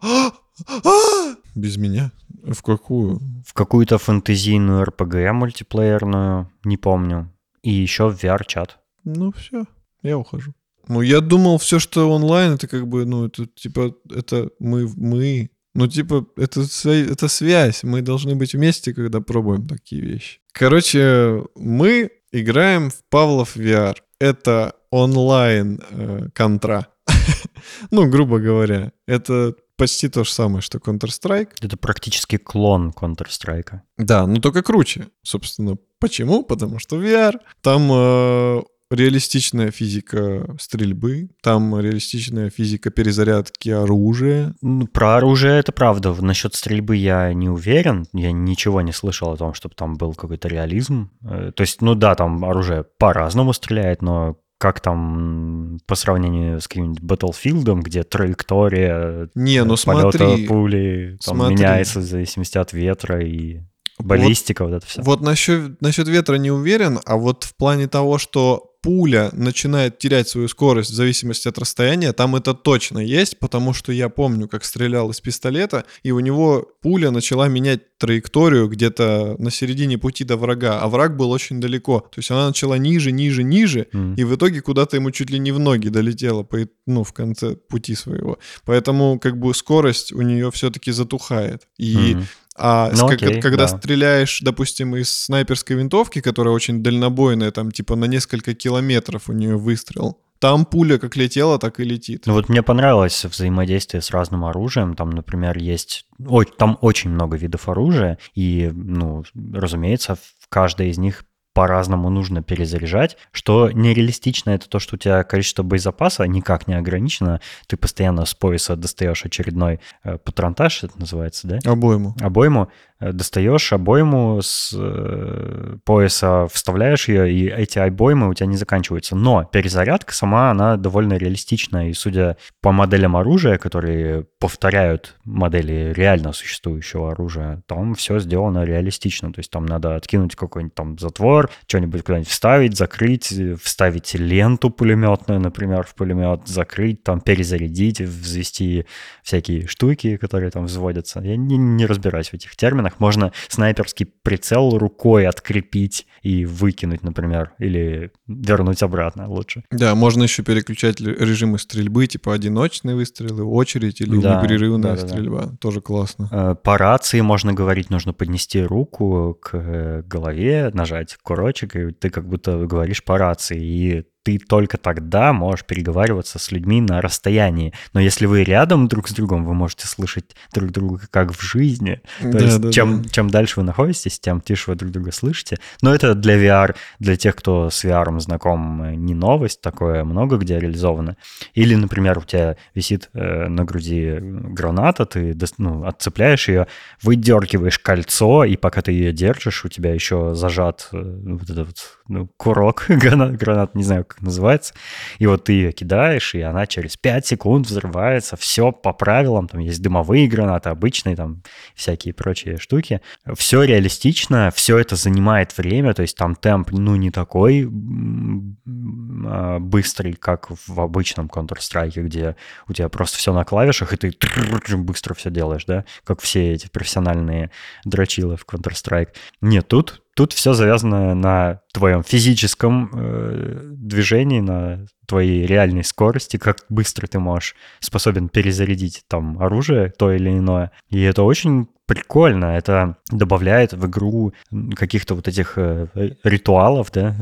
*gasps* Без меня? В какую? В какую-то фэнтезийную RPG мультиплеерную, не помню. И еще в VR-чат. Ну все, я ухожу. Ну, я думал, все, что онлайн, это как бы, ну, это типа, это мы, мы, ну, типа, это, это связь. Мы должны быть вместе, когда пробуем такие вещи. Короче, мы играем в Павлов VR. Это онлайн э, контра. *laughs* ну, грубо говоря, это почти то же самое, что Counter-Strike. Это практически клон Counter-Strike. Да, но только круче. Собственно, почему? Потому что VR. Там э, реалистичная физика стрельбы, там реалистичная физика перезарядки оружия. Ну, про оружие это правда. Насчет стрельбы я не уверен. Я ничего не слышал о том, чтобы там был какой-то реализм. Э, то есть, ну да, там оружие по-разному стреляет, но как там по сравнению с каким-нибудь Battlefield, где траектория не, ну смотри, пули там, смотри. меняется в зависимости от ветра и баллистика, вот, вот это все. Вот насчет, насчет ветра не уверен, а вот в плане того, что пуля начинает терять свою скорость в зависимости от расстояния, там это точно есть, потому что я помню, как стрелял из пистолета, и у него пуля начала менять траекторию где-то на середине пути до врага, а враг был очень далеко. То есть она начала ниже, ниже, ниже, mm. и в итоге куда-то ему чуть ли не в ноги долетела, по, ну, в конце пути своего. Поэтому как бы скорость у нее все-таки затухает. И mm. А ну, как, окей, когда да. стреляешь, допустим, из снайперской винтовки, которая очень дальнобойная, там типа на несколько километров у нее выстрел, там пуля как летела, так и летит. Ну вот мне понравилось взаимодействие с разным оружием. Там, например, есть... Ой, там очень много видов оружия, и, ну, разумеется, в каждой из них по-разному нужно перезаряжать. Что нереалистично, это то, что у тебя количество боезапаса никак не ограничено. Ты постоянно с пояса достаешь очередной э, патронтаж, это называется, да? Обойму. Обойму. Э, достаешь обойму с э, пояса, вставляешь ее, и эти обоймы у тебя не заканчиваются. Но перезарядка сама, она довольно реалистичная. И судя по моделям оружия, которые повторяют модели реально существующего оружия, там все сделано реалистично. То есть там надо откинуть какой-нибудь там затвор, что-нибудь куда-нибудь вставить, закрыть, вставить ленту пулеметную, например, в пулемет, закрыть, там перезарядить, взвести всякие штуки, которые там взводятся. Я не, не разбираюсь в этих терминах странах. Можно снайперский прицел рукой открепить и выкинуть, например, или вернуть обратно лучше. Да, можно еще переключать режимы стрельбы, типа одиночные выстрелы, очередь или да, непрерывная да, да, стрельба. Да. Тоже классно. Э, по рации можно говорить, нужно поднести руку к э, голове, нажать курочек, и ты как будто говоришь по рации, и ты только тогда можешь переговариваться с людьми на расстоянии. Но если вы рядом друг с другом, вы можете слышать друг друга как в жизни. То да, есть да, чем, да. чем дальше вы находитесь, тем тише вы друг друга слышите. Но это для VR, для тех, кто с VR знаком, не новость, такое много где реализовано. Или, например, у тебя висит э, на груди граната, ты ну, отцепляешь ее, выдергиваешь кольцо, и пока ты ее держишь, у тебя еще зажат э, вот этот ну, курок *laughs* гранат, гранат, не знаю, как называется. И вот ты ее кидаешь, и она через 5 секунд взрывается. Все по правилам. Там есть дымовые гранаты, обычные, там всякие прочие штуки. Все реалистично, все это занимает время. То есть там темп, ну, не такой а, быстрый, как в обычном Counter-Strike, где у тебя просто все на клавишах, и ты быстро все делаешь, да, как все эти профессиональные дрочилы в Counter-Strike. Нет, тут Тут все завязано на твоем физическом э, движении, на твоей реальной скорости, как быстро ты можешь способен перезарядить там оружие то или иное. И это очень прикольно. Это добавляет в игру каких-то вот этих э, ритуалов, да,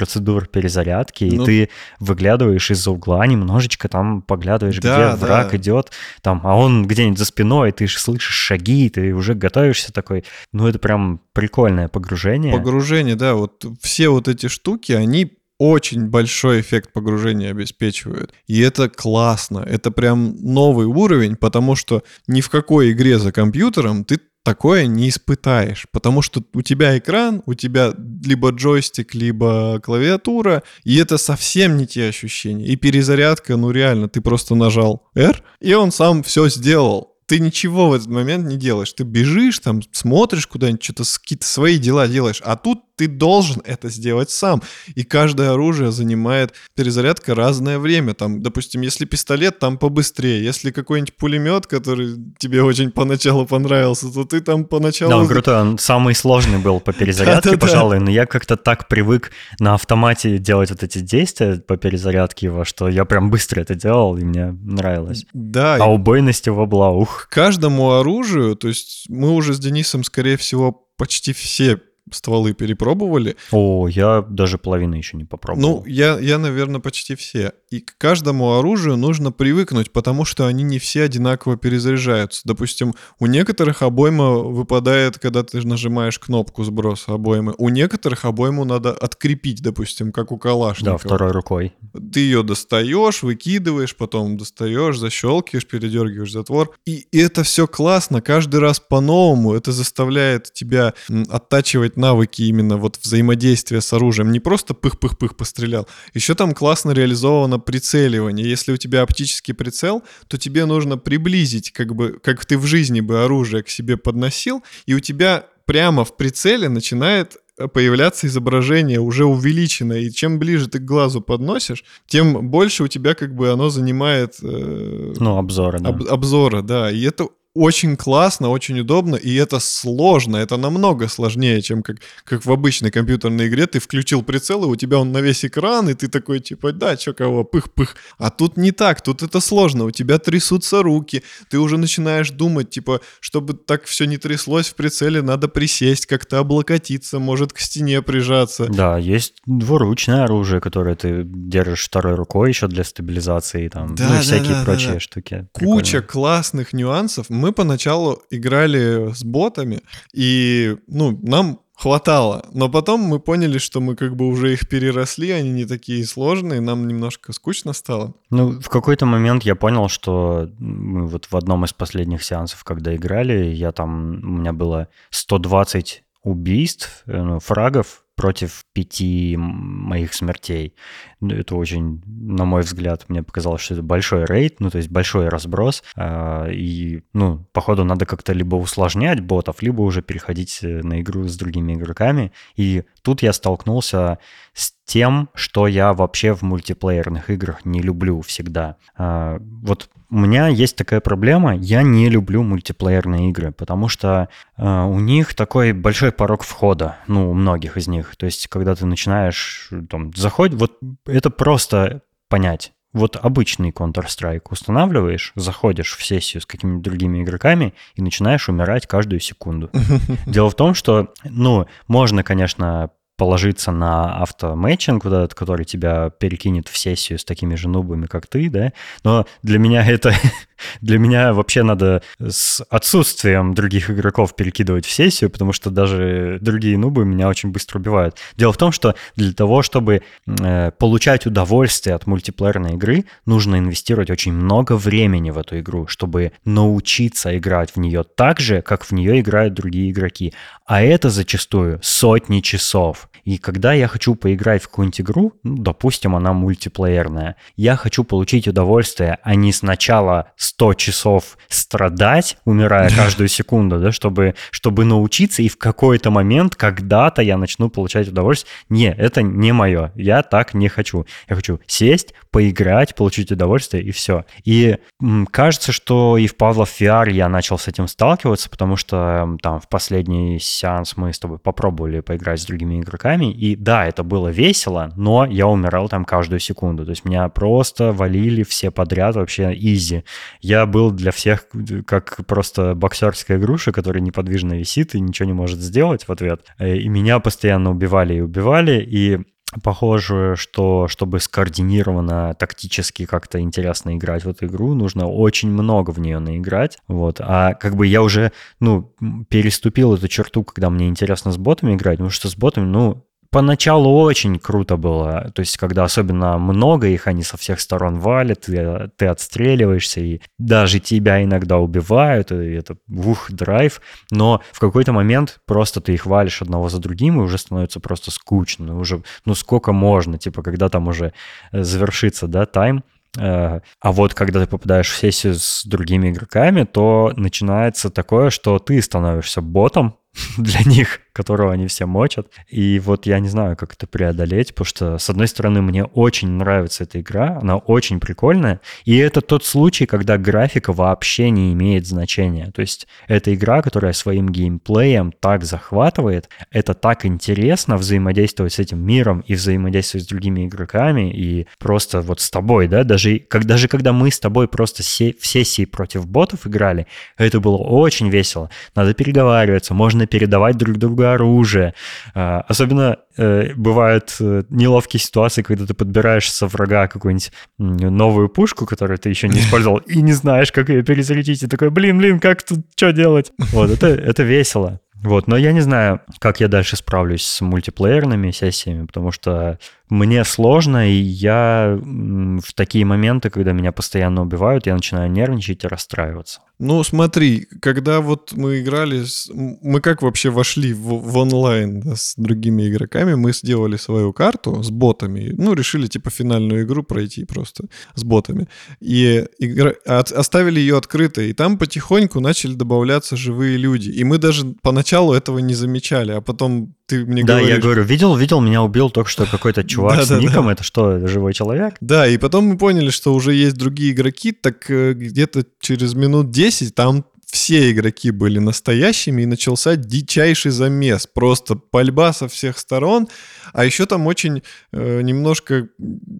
процедур перезарядки, ну, и ты выглядываешь из-за угла, немножечко там поглядываешь, да, где враг да. идет, там, а он где-нибудь за спиной, ты слышишь шаги, ты уже готовишься такой. Ну, это прям прикольное погружение. Погружение, да, вот все вот эти штуки, они очень большой эффект погружения обеспечивают. И это классно. Это прям новый уровень, потому что ни в какой игре за компьютером ты такое не испытаешь, потому что у тебя экран, у тебя либо джойстик, либо клавиатура, и это совсем не те ощущения. И перезарядка, ну реально, ты просто нажал R, и он сам все сделал ты ничего в этот момент не делаешь. Ты бежишь, там, смотришь куда-нибудь, что-то какие-то свои дела делаешь. А тут ты должен это сделать сам. И каждое оружие занимает перезарядка разное время. Там, допустим, если пистолет, там побыстрее. Если какой-нибудь пулемет, который тебе очень поначалу понравился, то ты там поначалу... Да, он крутой. Он самый сложный был по перезарядке, пожалуй. Но я как-то так привык на автомате делать вот эти действия по перезарядке его, что я прям быстро это делал, и мне нравилось. Да. А убойность его была, ух. Каждому оружию, то есть мы уже с Денисом, скорее всего, почти все стволы перепробовали. О, я даже половины еще не попробовал. Ну, я, я, наверное, почти все. И к каждому оружию нужно привыкнуть, потому что они не все одинаково перезаряжаются. Допустим, у некоторых обойма выпадает, когда ты нажимаешь кнопку сброса обоймы. У некоторых обойму надо открепить, допустим, как у Калашникова. Да, второй рукой. Ты ее достаешь, выкидываешь, потом достаешь, защелкиваешь, передергиваешь затвор. И это все классно, каждый раз по-новому. Это заставляет тебя оттачивать навыки именно вот взаимодействия с оружием. Не просто пых-пых-пых пострелял. Еще там классно реализовано прицеливание. Если у тебя оптический прицел, то тебе нужно приблизить, как бы, как ты в жизни бы оружие к себе подносил, и у тебя прямо в прицеле начинает э, появляться изображение уже увеличенное, и чем ближе ты к глазу подносишь, тем больше у тебя как бы оно занимает... Э, ну, обзора, да. Об, обзора, да, и это очень классно, очень удобно, и это сложно, это намного сложнее, чем как, как в обычной компьютерной игре. Ты включил прицел, и у тебя он на весь экран, и ты такой, типа, да, чё кого, пых-пых. А тут не так, тут это сложно, у тебя трясутся руки, ты уже начинаешь думать, типа, чтобы так все не тряслось в прицеле, надо присесть, как-то облокотиться, может к стене прижаться. Да, есть двуручное оружие, которое ты держишь второй рукой еще для стабилизации, там, да, ну и да, всякие да, прочие да, да. штуки. Куча Прикольно. классных нюансов мы поначалу играли с ботами, и, ну, нам хватало. Но потом мы поняли, что мы как бы уже их переросли, они не такие сложные, нам немножко скучно стало. Ну, в какой-то момент я понял, что мы вот в одном из последних сеансов, когда играли, я там, у меня было 120 убийств, э, ну, фрагов, против пяти моих смертей. Ну, это очень, на мой взгляд, мне показалось, что это большой рейд, ну, то есть большой разброс. А, и, ну, походу, надо как-то либо усложнять ботов, либо уже переходить э, на игру с другими игроками. И тут я столкнулся с тем, что я вообще в мультиплеерных играх не люблю всегда. А, вот у меня есть такая проблема, я не люблю мультиплеерные игры, потому что э, у них такой большой порог входа, ну, у многих из них. То есть, когда ты начинаешь, там, заходить, вот это просто понять. Вот обычный Counter-Strike устанавливаешь, заходишь в сессию с какими-то другими игроками и начинаешь умирать каждую секунду. *laughs* Дело в том, что, ну, можно, конечно, положиться на автомэтчинг, вот этот, который тебя перекинет в сессию с такими же нубами, как ты, да, но для меня это *laughs* для меня вообще надо с отсутствием других игроков перекидывать в сессию, потому что даже другие нубы меня очень быстро убивают. Дело в том, что для того, чтобы э, получать удовольствие от мультиплеерной игры, нужно инвестировать очень много времени в эту игру, чтобы научиться играть в нее так же, как в нее играют другие игроки. А это зачастую сотни часов. И когда я хочу поиграть в какую-нибудь игру, ну, допустим, она мультиплеерная, я хочу получить удовольствие, а не сначала 100 часов страдать, умирая каждую секунду, да, чтобы, чтобы научиться, и в какой-то момент, когда-то я начну получать удовольствие. Не, это не мое, я так не хочу. Я хочу сесть, поиграть, получить удовольствие, и все. И м, кажется, что и в Павлов VR я начал с этим сталкиваться, потому что там в последний сеанс мы с тобой попробовали поиграть с другими игроками, игроками, и да, это было весело, но я умирал там каждую секунду. То есть меня просто валили все подряд вообще изи. Я был для всех как просто боксерская груша, которая неподвижно висит и ничего не может сделать в ответ. Э, и меня постоянно убивали и убивали, и Похоже, что чтобы скоординированно, тактически как-то интересно играть в эту игру, нужно очень много в нее наиграть. Вот. А как бы я уже, ну, переступил эту черту, когда мне интересно с ботами играть, потому что с ботами, ну, поначалу очень круто было, то есть когда особенно много их, они со всех сторон валят, ты, ты отстреливаешься, и даже тебя иногда убивают, и это ух, драйв, но в какой-то момент просто ты их валишь одного за другим, и уже становится просто скучно, ну уже, ну сколько можно, типа когда там уже э, завершится, да, тайм, э, а вот когда ты попадаешь в сессию с другими игроками, то начинается такое, что ты становишься ботом *laughs* для них, которого они все мочат. И вот я не знаю, как это преодолеть, потому что, с одной стороны, мне очень нравится эта игра, она очень прикольная, и это тот случай, когда графика вообще не имеет значения. То есть это игра, которая своим геймплеем так захватывает, это так интересно взаимодействовать с этим миром и взаимодействовать с другими игроками, и просто вот с тобой, да, даже, как, даже когда мы с тобой просто се, в сессии против ботов играли, это было очень весело. Надо переговариваться, можно передавать друг другу оружие. А, особенно э, бывают э, неловкие ситуации, когда ты подбираешь со врага какую-нибудь новую пушку, которую ты еще не *laughs* использовал, и не знаешь, как ее перезарядить, и такой, блин, блин, как тут, что делать? Вот, это, это весело. Вот, но я не знаю, как я дальше справлюсь с мультиплеерными сессиями, потому что мне сложно, и я в такие моменты, когда меня постоянно убивают, я начинаю нервничать и расстраиваться. Ну, смотри, когда вот мы играли, мы как вообще вошли в, в онлайн да, с другими игроками, мы сделали свою карту с ботами, ну, решили типа финальную игру пройти просто с ботами, и игра... от... оставили ее открытой, и там потихоньку начали добавляться живые люди, и мы даже поначалу этого не замечали, а потом ты мне да, говоришь... я говорю, видел, видел, меня убил только что какой-то чувак с *laughs* ником, это что, живой человек? Да, и потом мы поняли, что уже есть другие игроки, так э, где-то через минут 10 там все игроки были настоящими, и начался дичайший замес. Просто пальба со всех сторон. А еще там очень э, немножко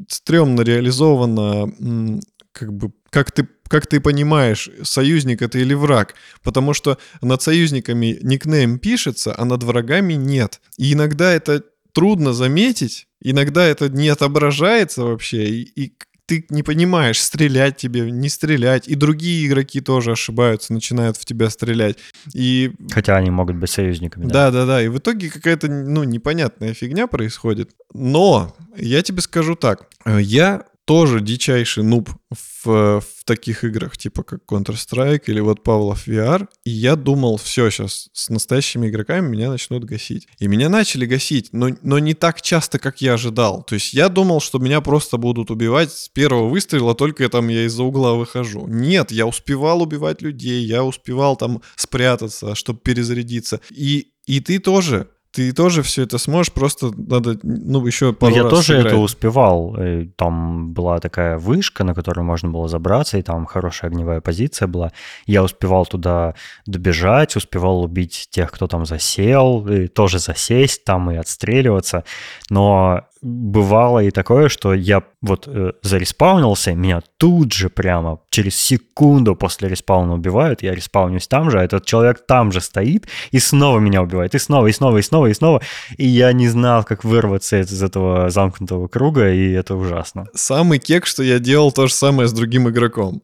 стрёмно реализовано, как бы, как ты как ты понимаешь, союзник это или враг? Потому что над союзниками никнейм пишется, а над врагами нет. И иногда это трудно заметить, иногда это не отображается вообще, и, и ты не понимаешь, стрелять тебе, не стрелять. И другие игроки тоже ошибаются, начинают в тебя стрелять. И... Хотя они могут быть союзниками. Да, да, да. И в итоге какая-то, ну, непонятная фигня происходит. Но я тебе скажу так. Я тоже дичайший нуб в, в таких играх, типа как Counter-Strike или вот Павлов VR. И я думал, все, сейчас с настоящими игроками меня начнут гасить. И меня начали гасить, но, но не так часто, как я ожидал. То есть я думал, что меня просто будут убивать с первого выстрела, только там я из-за угла выхожу. Нет, я успевал убивать людей, я успевал там спрятаться, чтобы перезарядиться. И, и ты тоже ты тоже все это сможешь, просто надо, ну, еще ну, пару ну, я раз тоже сыграть. это успевал. Э, там была такая вышка, на которую можно было забраться, и там хорошая огневая позиция была. Я успевал туда добежать, успевал убить тех, кто там засел, и тоже засесть там и отстреливаться. Но бывало и такое, что я вот э, зареспаунился, меня тут же прямо через секунду после респауна убивают, я респаунюсь там же, а этот человек там же стоит и снова меня убивает, и снова, и снова, и снова, и снова, и я не знал, как вырваться из этого замкнутого круга, и это ужасно. Самый кек, что я делал то же самое с другим игроком.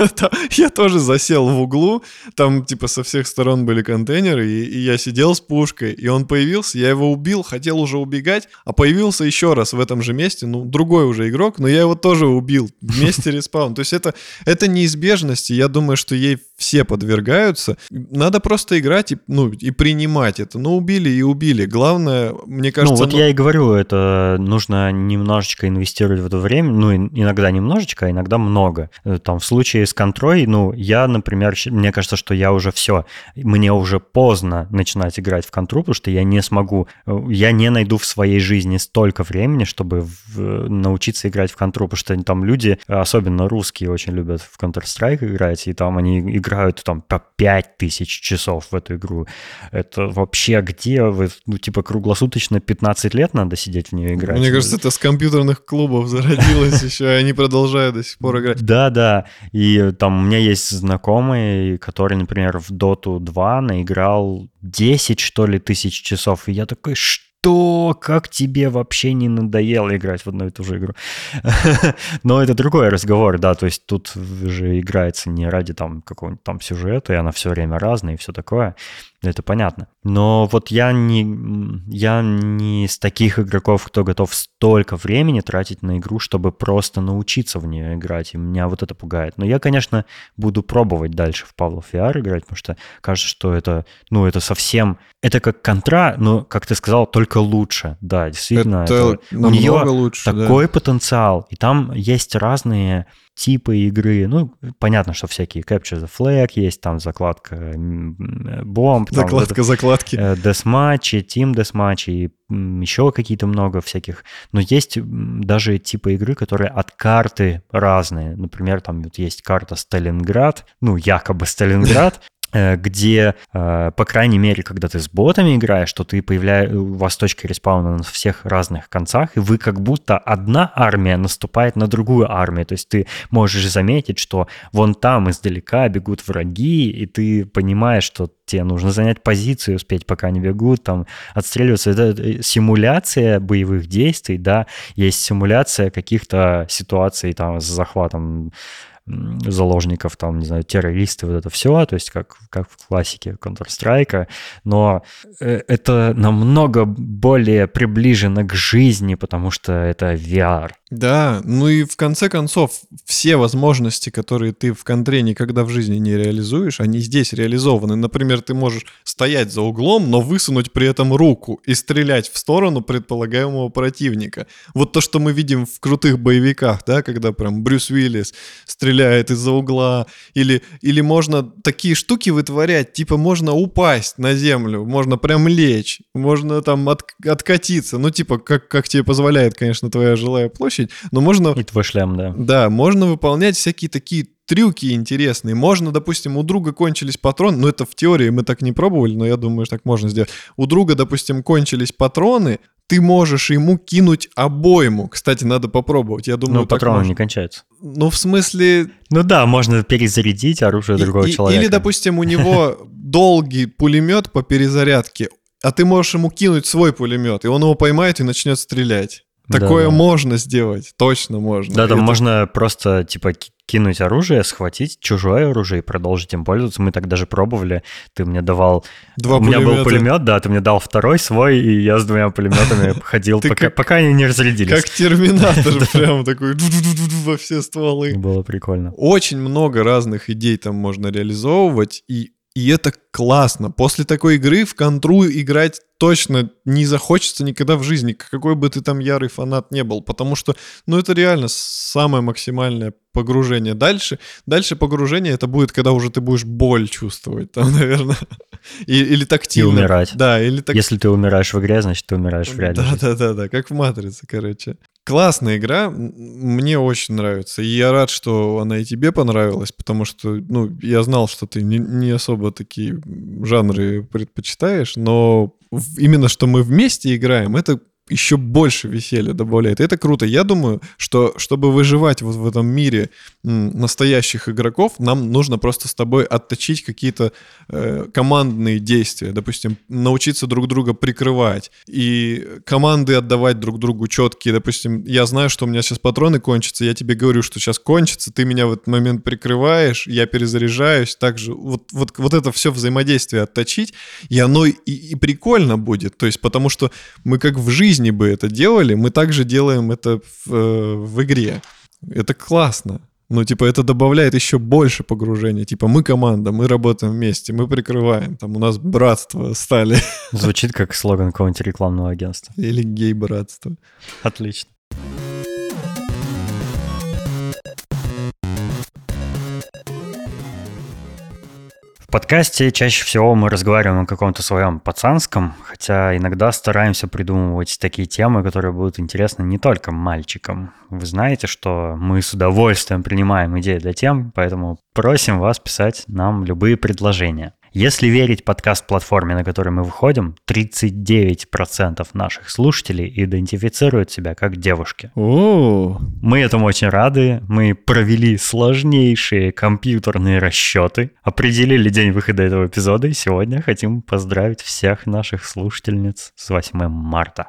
*laughs* я тоже засел в углу, там типа со всех сторон были контейнеры, и, и я сидел с пушкой, и он появился, я его убил, хотел уже убегать, а появился еще раз в этом же месте, ну, другой уже игрок, но я его тоже убил, *laughs* вместе респаун. То есть это, это неизбежность, и я думаю, что ей все подвергаются. Надо просто играть и, ну, и принимать это. Ну, убили и убили. Главное, мне кажется... Ну, вот ну... я и говорю, это нужно немножечко инвестировать в это время, ну, иногда немножечко, а иногда много. Там в случае через контроль, ну, я, например, мне кажется, что я уже все, мне уже поздно начинать играть в контру, потому что я не смогу, э, я не найду в своей жизни столько времени, чтобы в, научиться играть в контру, потому что там люди, особенно русские, очень любят в Counter-Strike играть, и там они играют там по 5000 часов в эту игру. Это вообще где вы, ну, типа, круглосуточно 15 лет надо сидеть в нее играть? Мне кажется, это с компьютерных клубов зародилось *laughs* еще, и они продолжают до сих пор играть. Да, да. И там у меня есть знакомый, который, например, в Dota 2 наиграл 10, что ли, тысяч часов. И я такой, что, как тебе вообще не надоело играть в одну и ту же игру. *laughs* Но это другой разговор, да, то есть тут же играется не ради там какого-нибудь там сюжета, и она все время разная и все такое это понятно. Но вот я не, я не из таких игроков, кто готов столько времени тратить на игру, чтобы просто научиться в нее играть, и меня вот это пугает. Но я, конечно, буду пробовать дальше в Павлов VR играть, потому что кажется, что это, ну, это совсем, это как контра, но, как ты сказал, только лучше. Да, действительно, это, это у нее лучше, такой да. потенциал, и там есть разные типы игры. Ну, понятно, что всякие Capture the Flag есть, там закладка бомб. Закладка там, закладки. Десматчи, Team Deathmatch и еще какие-то много всяких. Но есть даже типы игры, которые от карты разные. Например, там вот есть карта Сталинград, ну, якобы Сталинград, Э, где, э, по крайней мере, когда ты с ботами играешь, что ты появляешь, у вас точки респауна на всех разных концах, и вы как будто одна армия наступает на другую армию. То есть ты можешь заметить, что вон там издалека бегут враги, и ты понимаешь, что тебе нужно занять позицию, успеть, пока они бегут, там, отстреливаться. Это э, симуляция боевых действий, да, есть симуляция каких-то ситуаций там с захватом заложников, там, не знаю, террористы, вот это все, то есть как, как в классике Counter-Strike, но э, это намного более приближено к жизни, потому что это VR. Да, ну и в конце концов, все возможности, которые ты в контре никогда в жизни не реализуешь, они здесь реализованы. Например, ты можешь стоять за углом, но высунуть при этом руку и стрелять в сторону предполагаемого противника. Вот то, что мы видим в крутых боевиках, да, когда прям Брюс Уиллис стреляет из-за угла, или, или можно такие штуки вытворять, типа можно упасть на землю, можно прям лечь, можно там от, откатиться, ну типа как, как тебе позволяет, конечно, твоя жилая площадь, площадь, но можно... И твой шлем, да. Да, можно выполнять всякие такие трюки интересные. Можно, допустим, у друга кончились патроны, ну это в теории мы так не пробовали, но я думаю, что так можно сделать. У друга, допустим, кончились патроны, ты можешь ему кинуть обойму. Кстати, надо попробовать. Я думаю, Но патроны можно. не кончаются. Ну, в смысле... Ну да, можно перезарядить оружие и, другого и, человека. Или, допустим, у него *laughs* долгий пулемет по перезарядке, а ты можешь ему кинуть свой пулемет, и он его поймает и начнет стрелять. Такое да, можно сделать, точно можно. Да, там Это... можно просто, типа, кинуть оружие, схватить чужое оружие и продолжить им пользоваться. Мы так даже пробовали. Ты мне давал... Два У пулемета. меня был пулемет, да, ты мне дал второй свой, и я с двумя пулеметами *laughs* ходил, пока они не разрядились. Как терминатор, *laughs* *laughs* прям такой во все стволы. Было прикольно. Очень много разных идей там можно реализовывать, и и это классно. После такой игры в контру играть точно не захочется никогда в жизни, какой бы ты там ярый фанат не был, потому что, ну, это реально самое максимальное погружение. Дальше, дальше погружение это будет, когда уже ты будешь боль чувствовать, там, *laughs* наверное, и, или тактильно. И умирать. Да, или так... Если ты умираешь в игре, значит, ты умираешь в реальной Да, да, да, да, как в «Матрице», короче. Классная игра, мне очень нравится. И я рад, что она и тебе понравилась, потому что, ну, я знал, что ты не, не особо такие жанры предпочитаешь, но именно что мы вместе играем, это еще больше веселья добавляет. Это круто. Я думаю, что чтобы выживать вот в этом мире настоящих игроков, нам нужно просто с тобой отточить какие-то э, командные действия. Допустим, научиться друг друга прикрывать и команды отдавать друг другу четкие. Допустим, я знаю, что у меня сейчас патроны кончатся, я тебе говорю, что сейчас кончится, ты меня в этот момент прикрываешь, я перезаряжаюсь. Также вот, вот, вот это все взаимодействие отточить, и оно и, и прикольно будет. То есть, потому что мы как в жизни жизни бы это делали, мы также делаем это в, э, в игре. Это классно. Ну, типа, это добавляет еще больше погружения. Типа, мы команда, мы работаем вместе, мы прикрываем. Там у нас братство стали. Звучит как слоган какого-нибудь рекламного агентства. Или гей-братство. Отлично. В подкасте чаще всего мы разговариваем о каком-то своем пацанском, хотя иногда стараемся придумывать такие темы, которые будут интересны не только мальчикам. Вы знаете, что мы с удовольствием принимаем идеи для тем, поэтому просим вас писать нам любые предложения. Если верить подкаст-платформе, на которой мы выходим, 39% наших слушателей идентифицируют себя как девушки. О, Мы этому очень рады. Мы провели сложнейшие компьютерные расчеты, определили день выхода этого эпизода, и сегодня хотим поздравить всех наших слушательниц с 8 марта.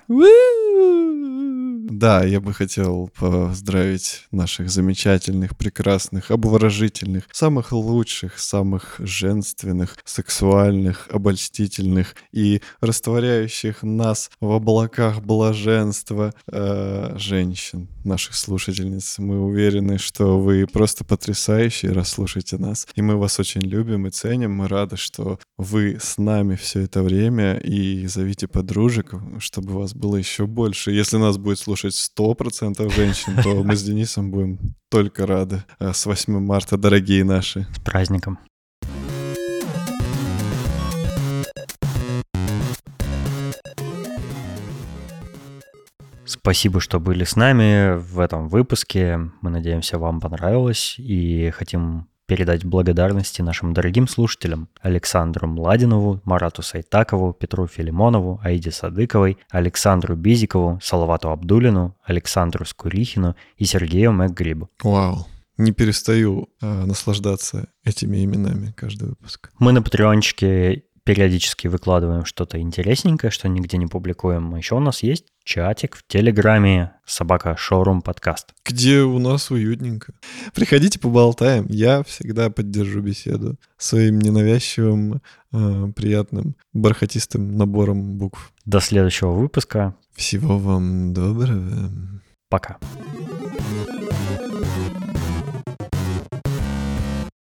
Да, я бы хотел поздравить наших замечательных, прекрасных, обворожительных, самых лучших, самых женственных, сексуальных, обольстительных и растворяющих нас в облаках блаженства э, женщин, наших слушательниц. Мы уверены, что вы просто потрясающие, раз слушаете нас. И мы вас очень любим и ценим. Мы рады, что вы с нами все это время. И зовите подружек, чтобы вас было еще больше. Если нас будет слушать 100% женщин, то мы с Денисом будем только рады. А С 8 марта, дорогие наши. С праздником. Спасибо, что были с нами в этом выпуске. Мы надеемся, вам понравилось и хотим передать благодарности нашим дорогим слушателям Александру Младинову, Марату Сайтакову, Петру Филимонову, Аиде Садыковой, Александру Бизикову, Салавату Абдулину, Александру Скурихину и Сергею Макгрибу. Вау. Не перестаю а, наслаждаться этими именами каждый выпуск. Мы на Патреончике периодически выкладываем что-то интересненькое, что нигде не публикуем. А еще у нас есть чатик в Телеграме собака шоурум подкаст. Где у нас уютненько. Приходите, поболтаем. Я всегда поддержу беседу своим ненавязчивым, а, приятным, бархатистым набором букв. До следующего выпуска. Всего вам доброго. Пока. Thank